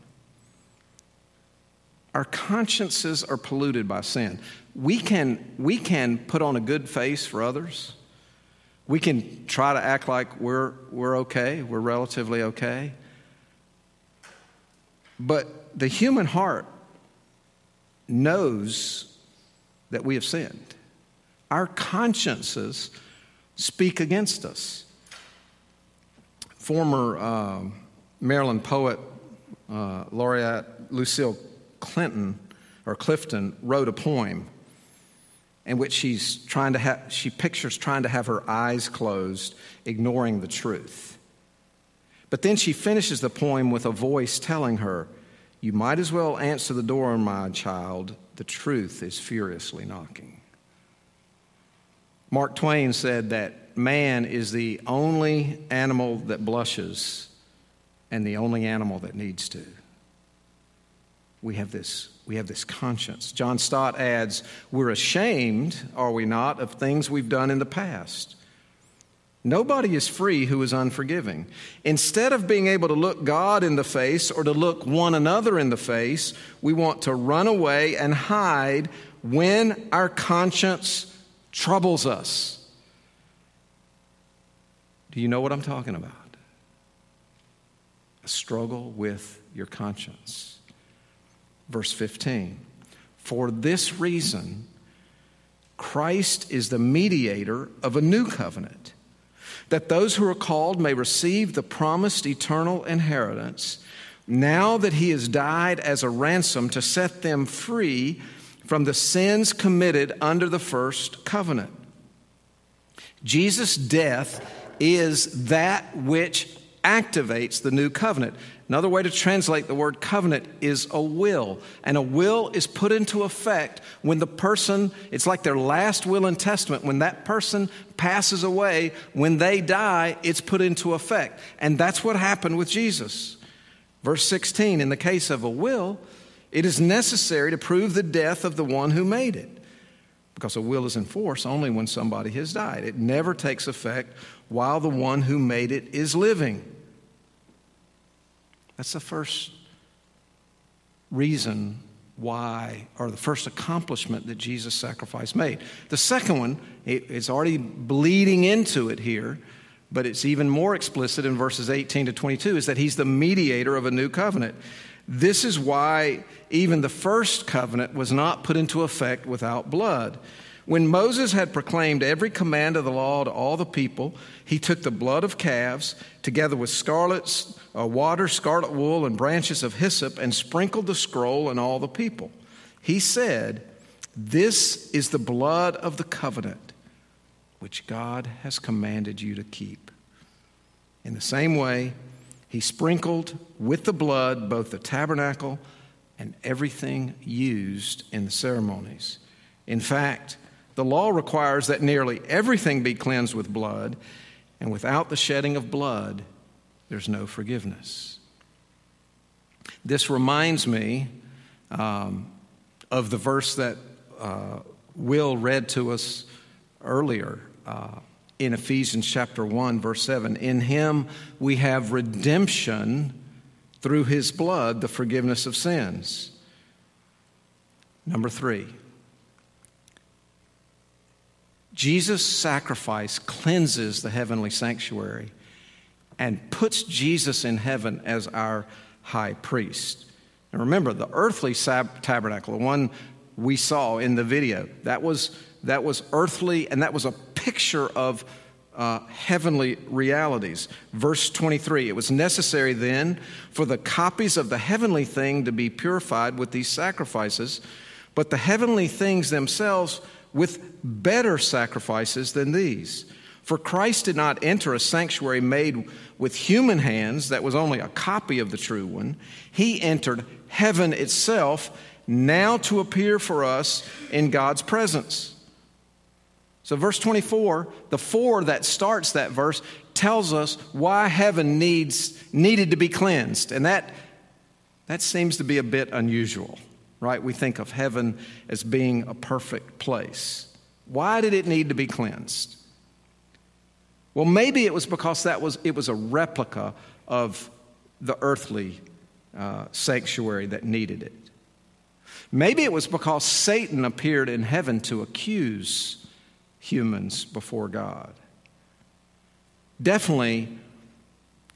Our consciences are polluted by sin. We can, we can put on a good face for others, We can try to act like we're, we're okay, we're relatively okay. But the human heart knows that we have sinned. Our consciences speak against us. Former uh, Maryland poet uh, laureate Lucille Clinton or Clifton wrote a poem in which she's trying to have, she pictures trying to have her eyes closed, ignoring the truth. But then she finishes the poem with a voice telling her, You might as well answer the door, my child. The truth is furiously knocking. Mark Twain said that man is the only animal that blushes and the only animal that needs to. We have this, we have this conscience. John Stott adds, We're ashamed, are we not, of things we've done in the past. Nobody is free who is unforgiving. Instead of being able to look God in the face or to look one another in the face, we want to run away and hide when our conscience troubles us. Do you know what I'm talking about? A struggle with your conscience. Verse 15 For this reason, Christ is the mediator of a new covenant, that those who are called may receive the promised eternal inheritance, now that he has died as a ransom to set them free from the sins committed under the first covenant. Jesus' death is that which activates the new covenant. Another way to translate the word covenant is a will. And a will is put into effect when the person, it's like their last will and testament. When that person passes away, when they die, it's put into effect. And that's what happened with Jesus. Verse 16 In the case of a will, it is necessary to prove the death of the one who made it. Because a will is in force only when somebody has died. It never takes effect while the one who made it is living. That's the first reason why, or the first accomplishment that Jesus' sacrifice made. The second one, it's already bleeding into it here, but it's even more explicit in verses 18 to 22, is that he's the mediator of a new covenant. This is why even the first covenant was not put into effect without blood. When Moses had proclaimed every command of the law to all the people, he took the blood of calves, together with scarlet uh, water, scarlet wool, and branches of hyssop, and sprinkled the scroll on all the people. He said, This is the blood of the covenant which God has commanded you to keep. In the same way, he sprinkled with the blood both the tabernacle and everything used in the ceremonies. In fact, the law requires that nearly everything be cleansed with blood, and without the shedding of blood, there's no forgiveness. This reminds me um, of the verse that uh, Will read to us earlier uh, in Ephesians chapter 1, verse 7. In him we have redemption through his blood, the forgiveness of sins. Number three, Jesus' sacrifice cleanses the heavenly sanctuary and puts Jesus in heaven as our high priest. And remember, the earthly sab- tabernacle, the one we saw in the video, that was, that was earthly and that was a picture of uh, heavenly realities. Verse 23 It was necessary then for the copies of the heavenly thing to be purified with these sacrifices, but the heavenly things themselves with better sacrifices than these. For Christ did not enter a sanctuary made with human hands that was only a copy of the true one. He entered heaven itself, now to appear for us in God's presence. So, verse 24, the four that starts that verse, tells us why heaven needs, needed to be cleansed. And that, that seems to be a bit unusual right? We think of heaven as being a perfect place. Why did it need to be cleansed? Well, maybe it was because that was it was a replica of the earthly uh, sanctuary that needed it. Maybe it was because Satan appeared in heaven to accuse humans before God. definitely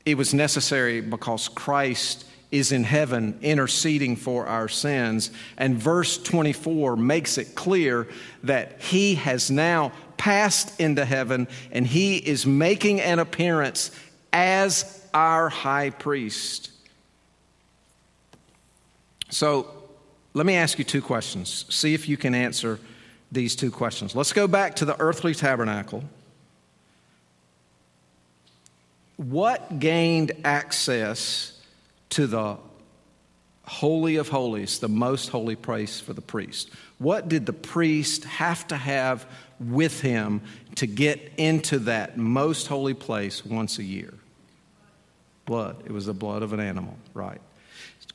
it was necessary because Christ is in heaven interceding for our sins. And verse 24 makes it clear that he has now passed into heaven and he is making an appearance as our high priest. So let me ask you two questions. See if you can answer these two questions. Let's go back to the earthly tabernacle. What gained access to the Holy of Holies, the most holy place for the priest? What did the priest have to have with him to get into that most holy place once a year? Blood. It was the blood of an animal, right?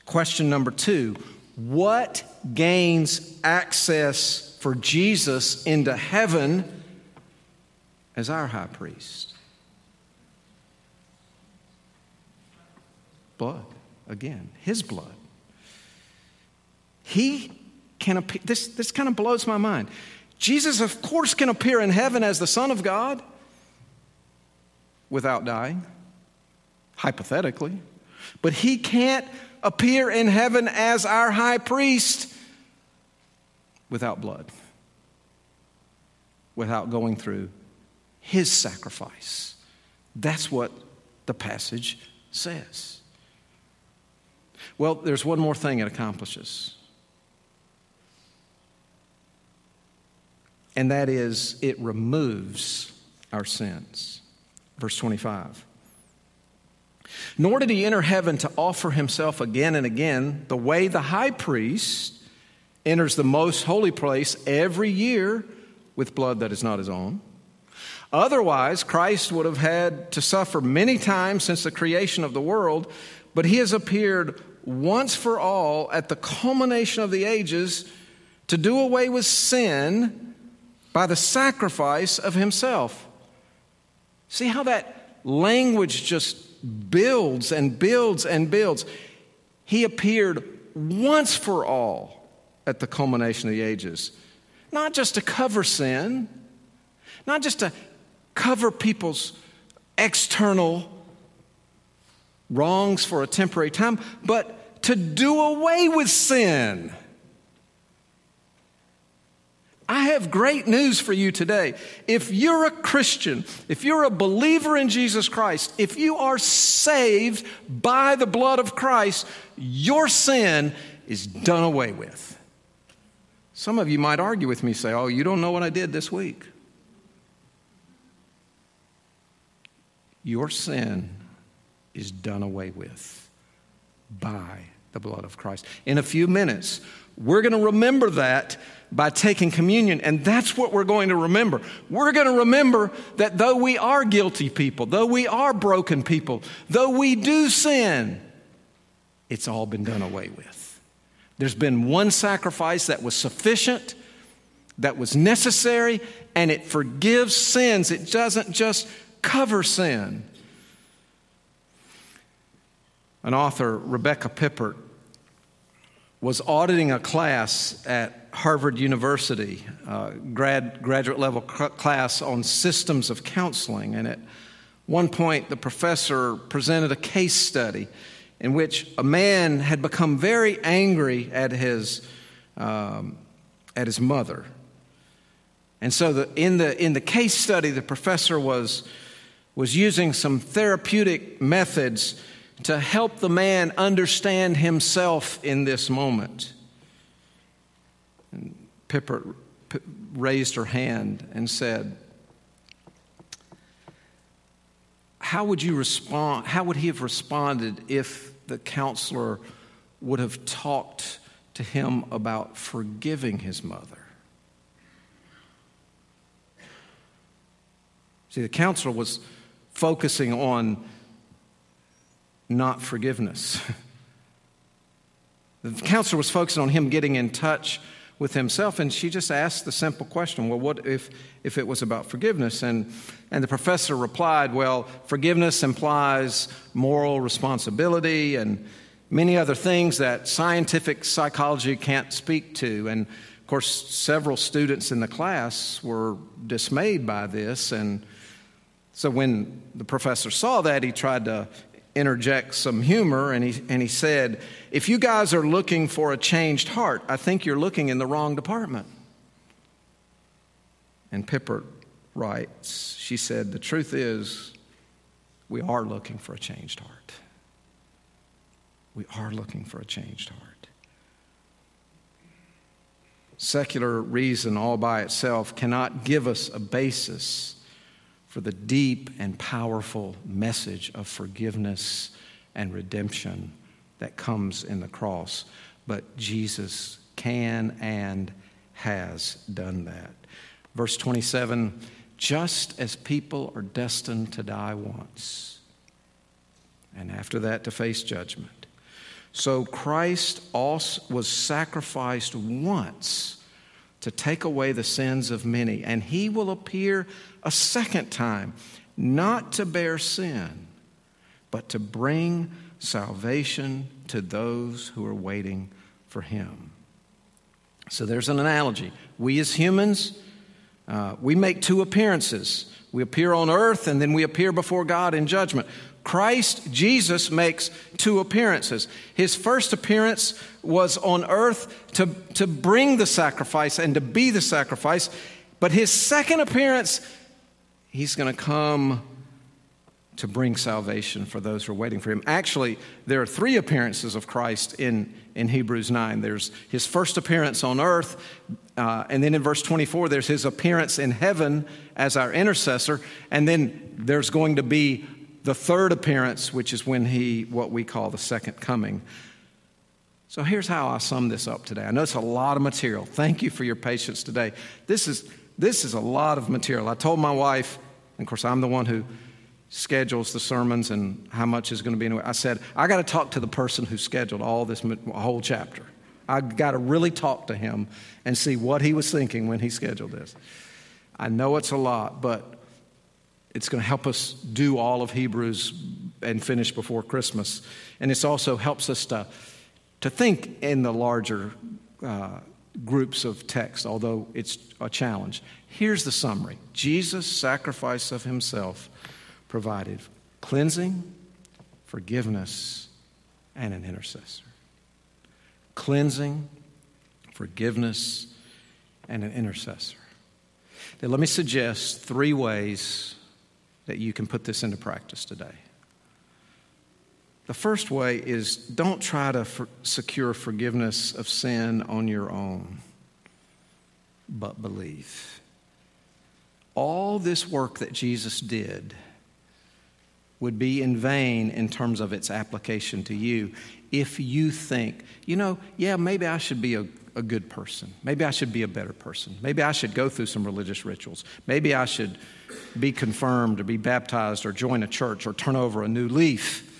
Question number two What gains access for Jesus into heaven as our high priest? Blood. Again, his blood. He can appear, this, this kind of blows my mind. Jesus, of course, can appear in heaven as the Son of God without dying, hypothetically. But he can't appear in heaven as our high priest without blood, without going through his sacrifice. That's what the passage says. Well, there's one more thing it accomplishes. and that is it removes our sins. Verse 25. Nor did he enter heaven to offer himself again and again, the way the high priest enters the most holy place every year with blood that is not his own. Otherwise, Christ would have had to suffer many times since the creation of the world, but he has appeared once for all at the culmination of the ages to do away with sin by the sacrifice of himself. See how that language just builds and builds and builds. He appeared once for all at the culmination of the ages, not just to cover sin, not just to cover people's external wrongs for a temporary time, but to do away with sin. I have great news for you today. If you're a Christian, if you're a believer in Jesus Christ, if you are saved by the blood of Christ, your sin is done away with. Some of you might argue with me, say, Oh, you don't know what I did this week. Your sin is done away with by the blood of Christ. In a few minutes, we're going to remember that by taking communion. And that's what we're going to remember. We're going to remember that though we are guilty people, though we are broken people, though we do sin, it's all been done away with. There's been one sacrifice that was sufficient, that was necessary, and it forgives sins. It doesn't just cover sin. An author, Rebecca Pippert, was auditing a class at Harvard University, grad, graduate level class on systems of counseling. And at one point, the professor presented a case study in which a man had become very angry at his, um, at his mother. And so, the, in, the, in the case study, the professor was, was using some therapeutic methods to help the man understand himself in this moment. And Pippert raised her hand and said, How would you respond? How would he have responded if the counselor would have talked to him about forgiving his mother? See, the counselor was focusing on not forgiveness. the counselor was focusing on him getting in touch with himself, and she just asked the simple question well, what if, if it was about forgiveness? And, and the professor replied, well, forgiveness implies moral responsibility and many other things that scientific psychology can't speak to. And of course, several students in the class were dismayed by this and So when the professor saw that, he tried to interject some humor and he, and he said, If you guys are looking for a changed heart, I think you're looking in the wrong department. And Pippert writes, She said, The truth is, we are looking for a changed heart. We are looking for a changed heart. Secular reason all by itself cannot give us a basis for the deep and powerful message of forgiveness and redemption that comes in the cross. But Jesus can and has done that. Verse 27 just as people are destined to die once, and after that to face judgment. So Christ also was sacrificed once to take away the sins of many, and he will appear a second time, not to bear sin, but to bring salvation to those who are waiting for him. So there's an analogy. We as humans, uh, we make two appearances. We appear on earth and then we appear before God in judgment. Christ, Jesus, makes two appearances. His first appearance was on earth to, to bring the sacrifice and to be the sacrifice. But his second appearance, he's going to come to bring salvation for those who are waiting for him. Actually, there are three appearances of Christ in, in Hebrews 9. There's his first appearance on earth, uh, and then in verse 24, there's his appearance in heaven as our intercessor, and then there's going to be the third appearance, which is when he, what we call the second coming. So here's how I sum this up today. I know it's a lot of material. Thank you for your patience today. This is, this is a lot of material. I told my wife, and of course, I'm the one who schedules the sermons and how much is going to be in it. I said, I got to talk to the person who scheduled all this whole chapter. I got to really talk to him and see what he was thinking when he scheduled this. I know it's a lot, but it's going to help us do all of Hebrews and finish before Christmas. And it also helps us to, to think in the larger uh, groups of text, although it's a challenge. Here's the summary Jesus' sacrifice of himself provided cleansing, forgiveness, and an intercessor. Cleansing, forgiveness, and an intercessor. Now, let me suggest three ways that you can put this into practice today. The first way is don't try to for- secure forgiveness of sin on your own, but believe. All this work that Jesus did would be in vain in terms of its application to you if you think, you know, yeah, maybe I should be a, a good person. Maybe I should be a better person. Maybe I should go through some religious rituals. Maybe I should be confirmed or be baptized or join a church or turn over a new leaf.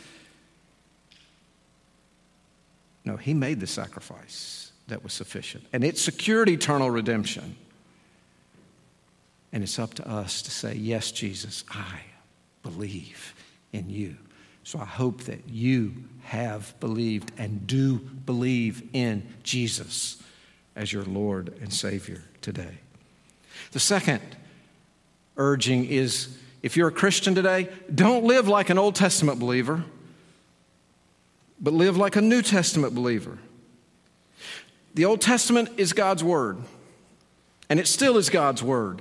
No, he made the sacrifice that was sufficient. And it secured eternal redemption. And it's up to us to say, Yes, Jesus, I believe in you. So I hope that you have believed and do believe in Jesus as your Lord and Savior today. The second urging is if you're a Christian today, don't live like an Old Testament believer, but live like a New Testament believer. The Old Testament is God's Word, and it still is God's Word,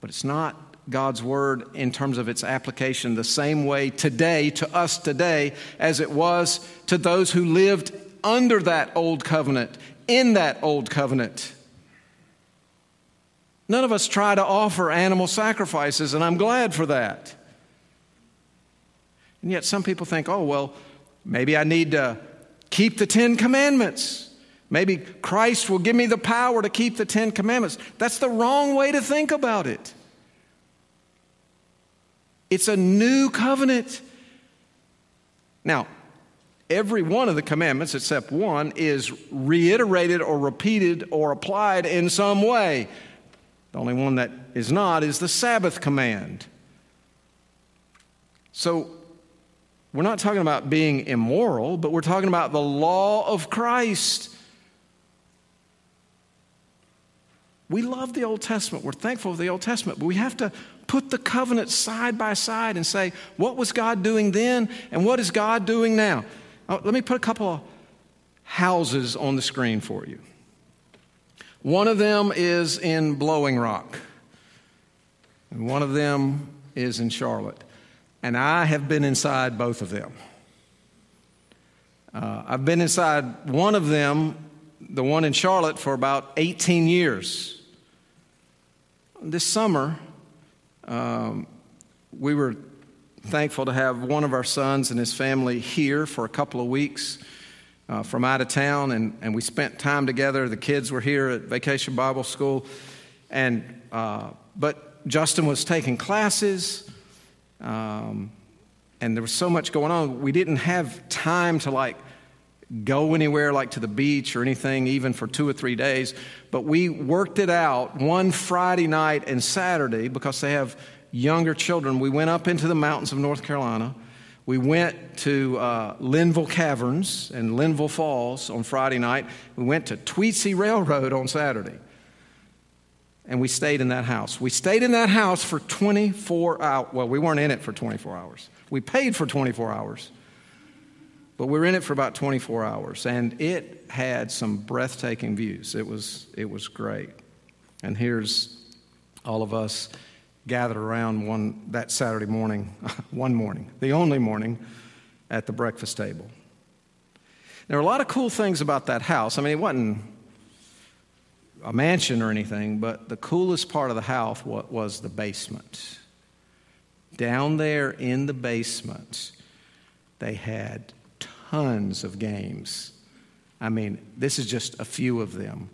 but it's not God's word in terms of its application the same way today to us today as it was to those who lived under that old covenant, in that old covenant. None of us try to offer animal sacrifices, and I'm glad for that. And yet, some people think, oh, well, maybe I need to keep the Ten Commandments. Maybe Christ will give me the power to keep the Ten Commandments. That's the wrong way to think about it. It's a new covenant. Now, every one of the commandments, except one, is reiterated or repeated or applied in some way. The only one that is not is the Sabbath command. So, we're not talking about being immoral, but we're talking about the law of Christ. We love the Old Testament. We're thankful for the Old Testament, but we have to put the covenant side by side and say, what was God doing then and what is God doing now? Oh, let me put a couple of houses on the screen for you. One of them is in Blowing Rock, and one of them is in Charlotte. And I have been inside both of them. Uh, I've been inside one of them, the one in Charlotte, for about 18 years. This summer, um, we were thankful to have one of our sons and his family here for a couple of weeks uh, from out of town, and, and we spent time together. The kids were here at Vacation Bible School, and uh, but Justin was taking classes, um, and there was so much going on. We didn't have time to like go anywhere, like to the beach or anything, even for two or three days. But we worked it out one Friday night and Saturday because they have younger children. We went up into the mountains of North Carolina we went to uh, Linville Caverns and Linville Falls on Friday night. We went to Tweetsie Railroad on Saturday. And we stayed in that house. We stayed in that house for 24 hours. Well, we weren't in it for 24 hours. We paid for 24 hours. But we were in it for about 24 hours. And it had some breathtaking views. It was, it was great. And here's all of us gathered around one that Saturday morning, one morning, the only morning, at the breakfast table. There were a lot of cool things about that house. I mean, it wasn't a mansion or anything, but the coolest part of the house was the basement. Down there in the basement, they had tons of games. I mean, this is just a few of them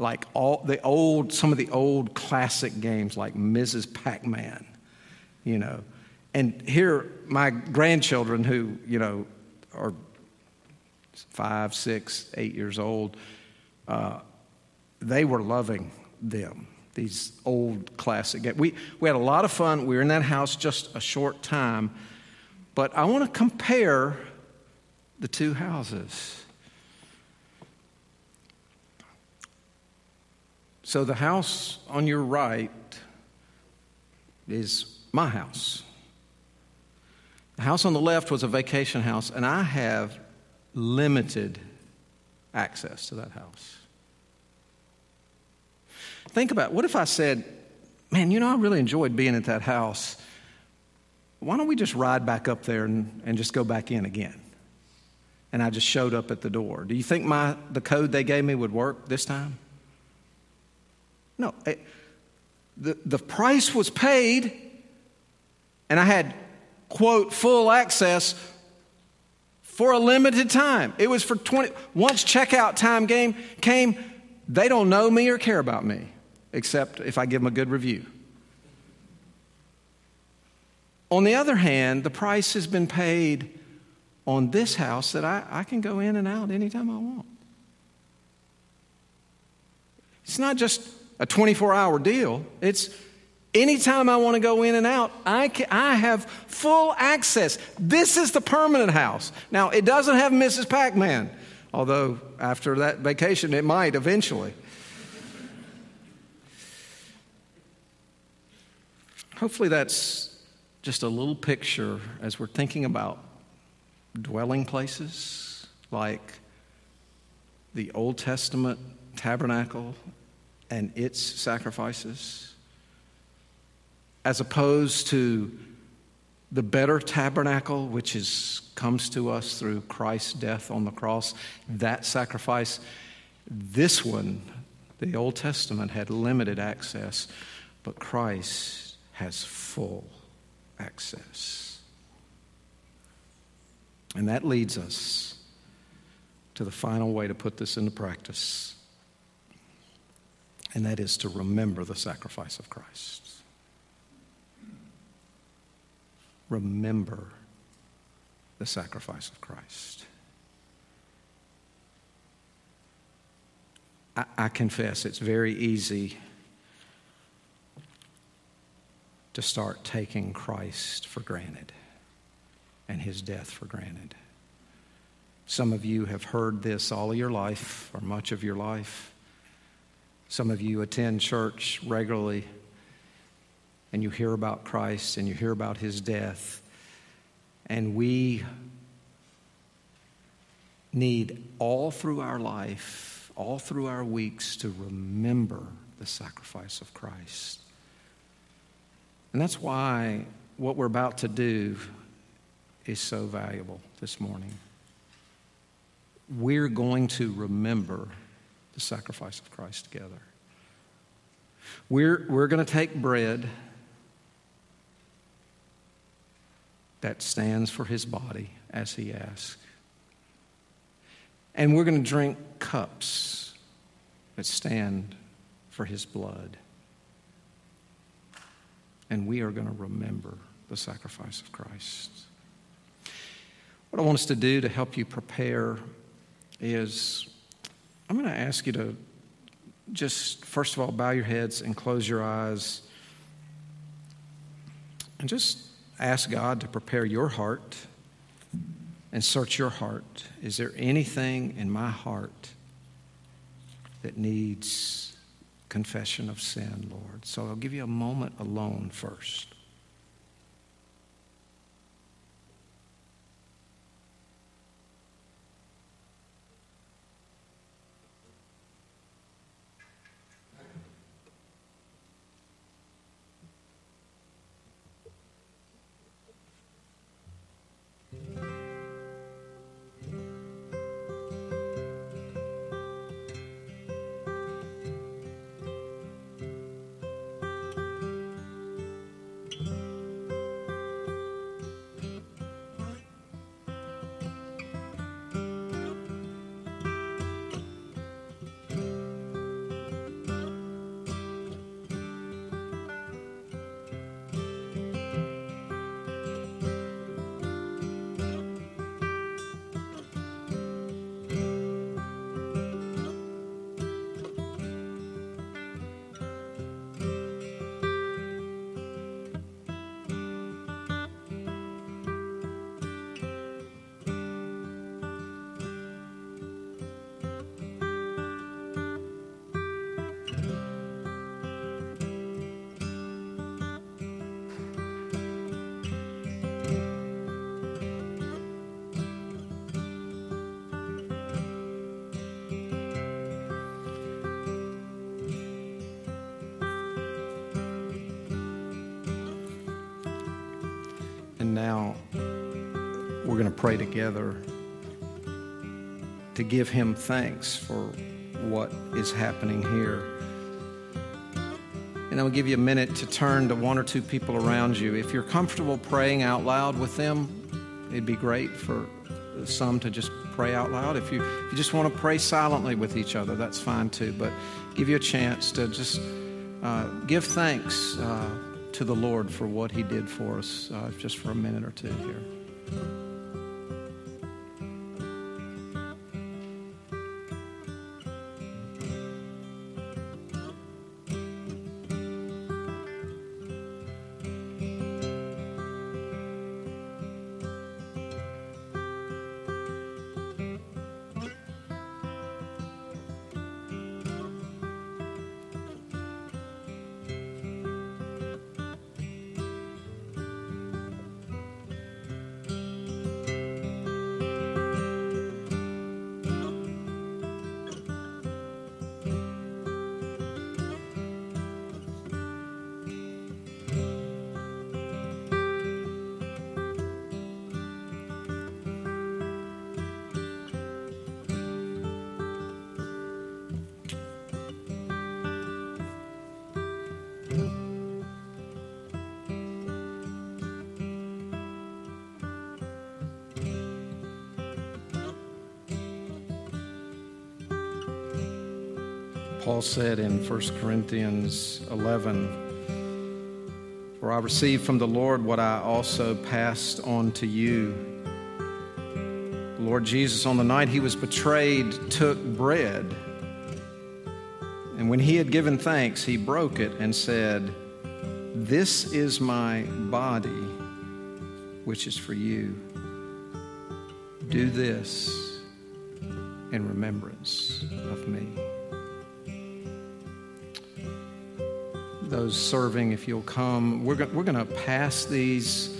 like all the old, some of the old classic games like Mrs. Pac Man, you know. And here, my grandchildren, who, you know, are five, six, eight years old, uh, they were loving them, these old classic. We, we had a lot of fun. We were in that house just a short time. But I want to compare the two houses. So the house on your right is my house. The house on the left was a vacation house, and I have limited access to that house. Think about what if I said, Man, you know, I really enjoyed being at that house. Why don't we just ride back up there and, and just go back in again? And I just showed up at the door. Do you think my, the code they gave me would work this time? No. It, the, the price was paid, and I had, quote, full access for a limited time. It was for 20. Once checkout time game came, they don't know me or care about me, except if I give them a good review. On the other hand, the price has been paid on this house that I, I can go in and out anytime I want. It's not just a 24 hour deal. It's anytime I want to go in and out, I, can, I have full access. This is the permanent house. Now, it doesn't have Mrs. Pac Man, although after that vacation, it might eventually. Hopefully, that's just a little picture as we're thinking about dwelling places like the Old Testament tabernacle and its sacrifices, as opposed to the better tabernacle, which is, comes to us through Christ's death on the cross, that sacrifice. This one, the Old Testament, had limited access, but Christ has full access. And that leads us to the final way to put this into practice and that is to remember the sacrifice of Christ. Remember the sacrifice of Christ. I, I, confess it's very easy to start taking Christ for granted and his death for granted. Some of you have heard this all of your life or much of your life. Some of you attend church regularly. and you hear about Christ and you hear about his death. And we need all through our life, all through our weeks, to remember the sacrifice of Christ. And that's why what we're about to do is so valuable this morning. We're going to remember the sacrifice of Christ together. We're, we're going to take bread that stands for his body as he asked. And we're going to drink cups that stand for his blood. And we are going to remember the sacrifice of Christ. What I want us to do to help you prepare is I'm going to ask you to just, first of all, bow your heads and close your eyes and just ask God to prepare your heart and search your heart. Is there anything in my heart that needs confession of sin, Lord? So I'll give you a moment alone first. Pray together to give him thanks for what is happening here. And I'll give you a minute to turn to one or two people around you. If you're comfortable praying out loud with them, it'd be great for some to just pray out loud. If you, if you just want to pray silently with each other, that's fine too. But give you a chance to just uh, give thanks uh, to the Lord for what He did for us uh, just for a minute or two here. Said in 1 Corinthians 11, For I received from the Lord what I also passed on to you. The Lord Jesus, on the night he was betrayed, took bread. And when he had given thanks, he broke it and said, This is my body, which is for you. Do this in remembrance of me. Those serving, if you'll come, we're, go- we're going to pass these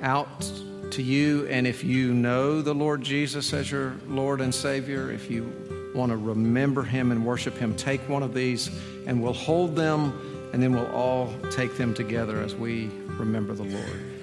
out to you. And if you know the Lord Jesus as your Lord and Savior, if you want to remember Him and worship Him, take one of these and we'll hold them and then we'll all take them together as we remember the Lord.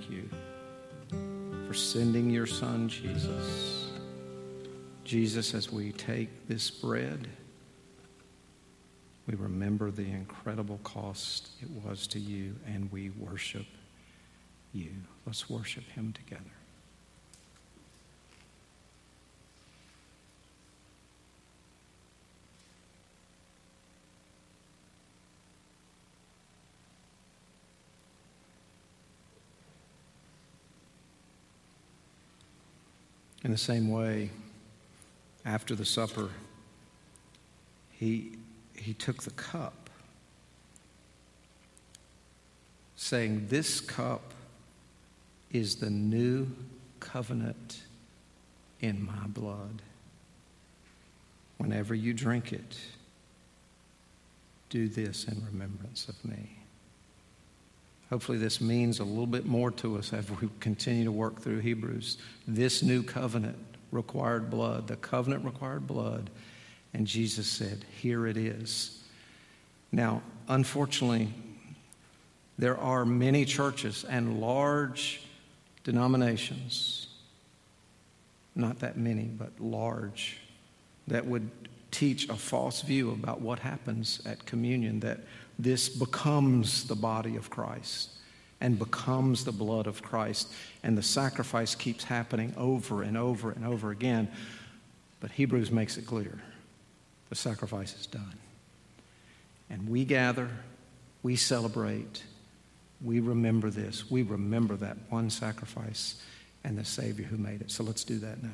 Thank you for sending your Son, Jesus. Jesus, as we take this bread, we remember the incredible cost it was to you, and we worship you. Let's worship him together. In the same way, after the supper, he, he took the cup, saying, This cup is the new covenant in my blood. Whenever you drink it, do this in remembrance of me. Hopefully, this means a little bit more to us as we continue to work through Hebrews. This new covenant required blood. The covenant required blood. And Jesus said, Here it is. Now, unfortunately, there are many churches and large denominations, not that many, but large, that would teach a false view about what happens at communion, that this becomes the body of Christ and becomes the blood of Christ, and the sacrifice keeps happening over and over and over again. But Hebrews makes it clear the sacrifice is done. And we gather, we celebrate, we remember this. We remember that one sacrifice and the Savior who made it. So let's do that now.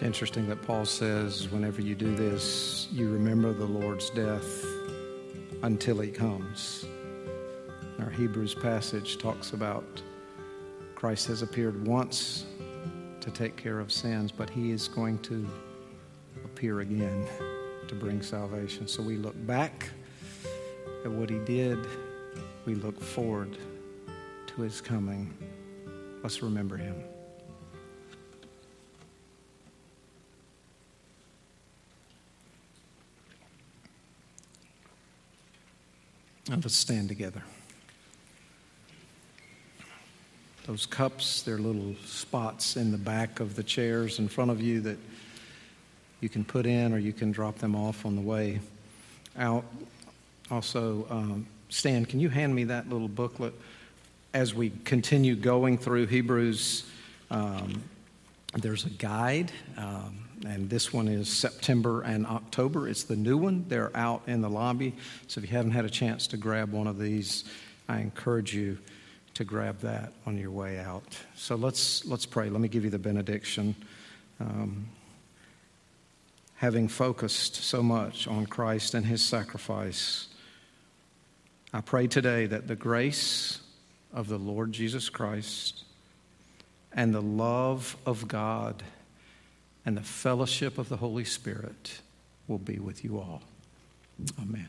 It's interesting that Paul says, whenever you do this, you remember the Lord's death until he comes. Our Hebrews passage talks about Christ has appeared once to take care of sins, but he is going to appear again to bring salvation. So we look back at what he did, we look forward to his coming. Let's remember him. Let's stand together. Those cups, they're little spots in the back of the chairs in front of you that you can put in or you can drop them off on the way out. Also, um, Stan, can you hand me that little booklet as we continue going through Hebrews? Um, there's a guide, um, and this one is September and October. It's the new one. They're out in the lobby. So if you haven't had a chance to grab one of these, I encourage you to grab that on your way out. So let's, let's pray. Let me give you the benediction. Um, having focused so much on Christ and his sacrifice, I pray today that the grace of the Lord Jesus Christ and the love of God and the fellowship of the Holy Spirit will be with you all. Amen.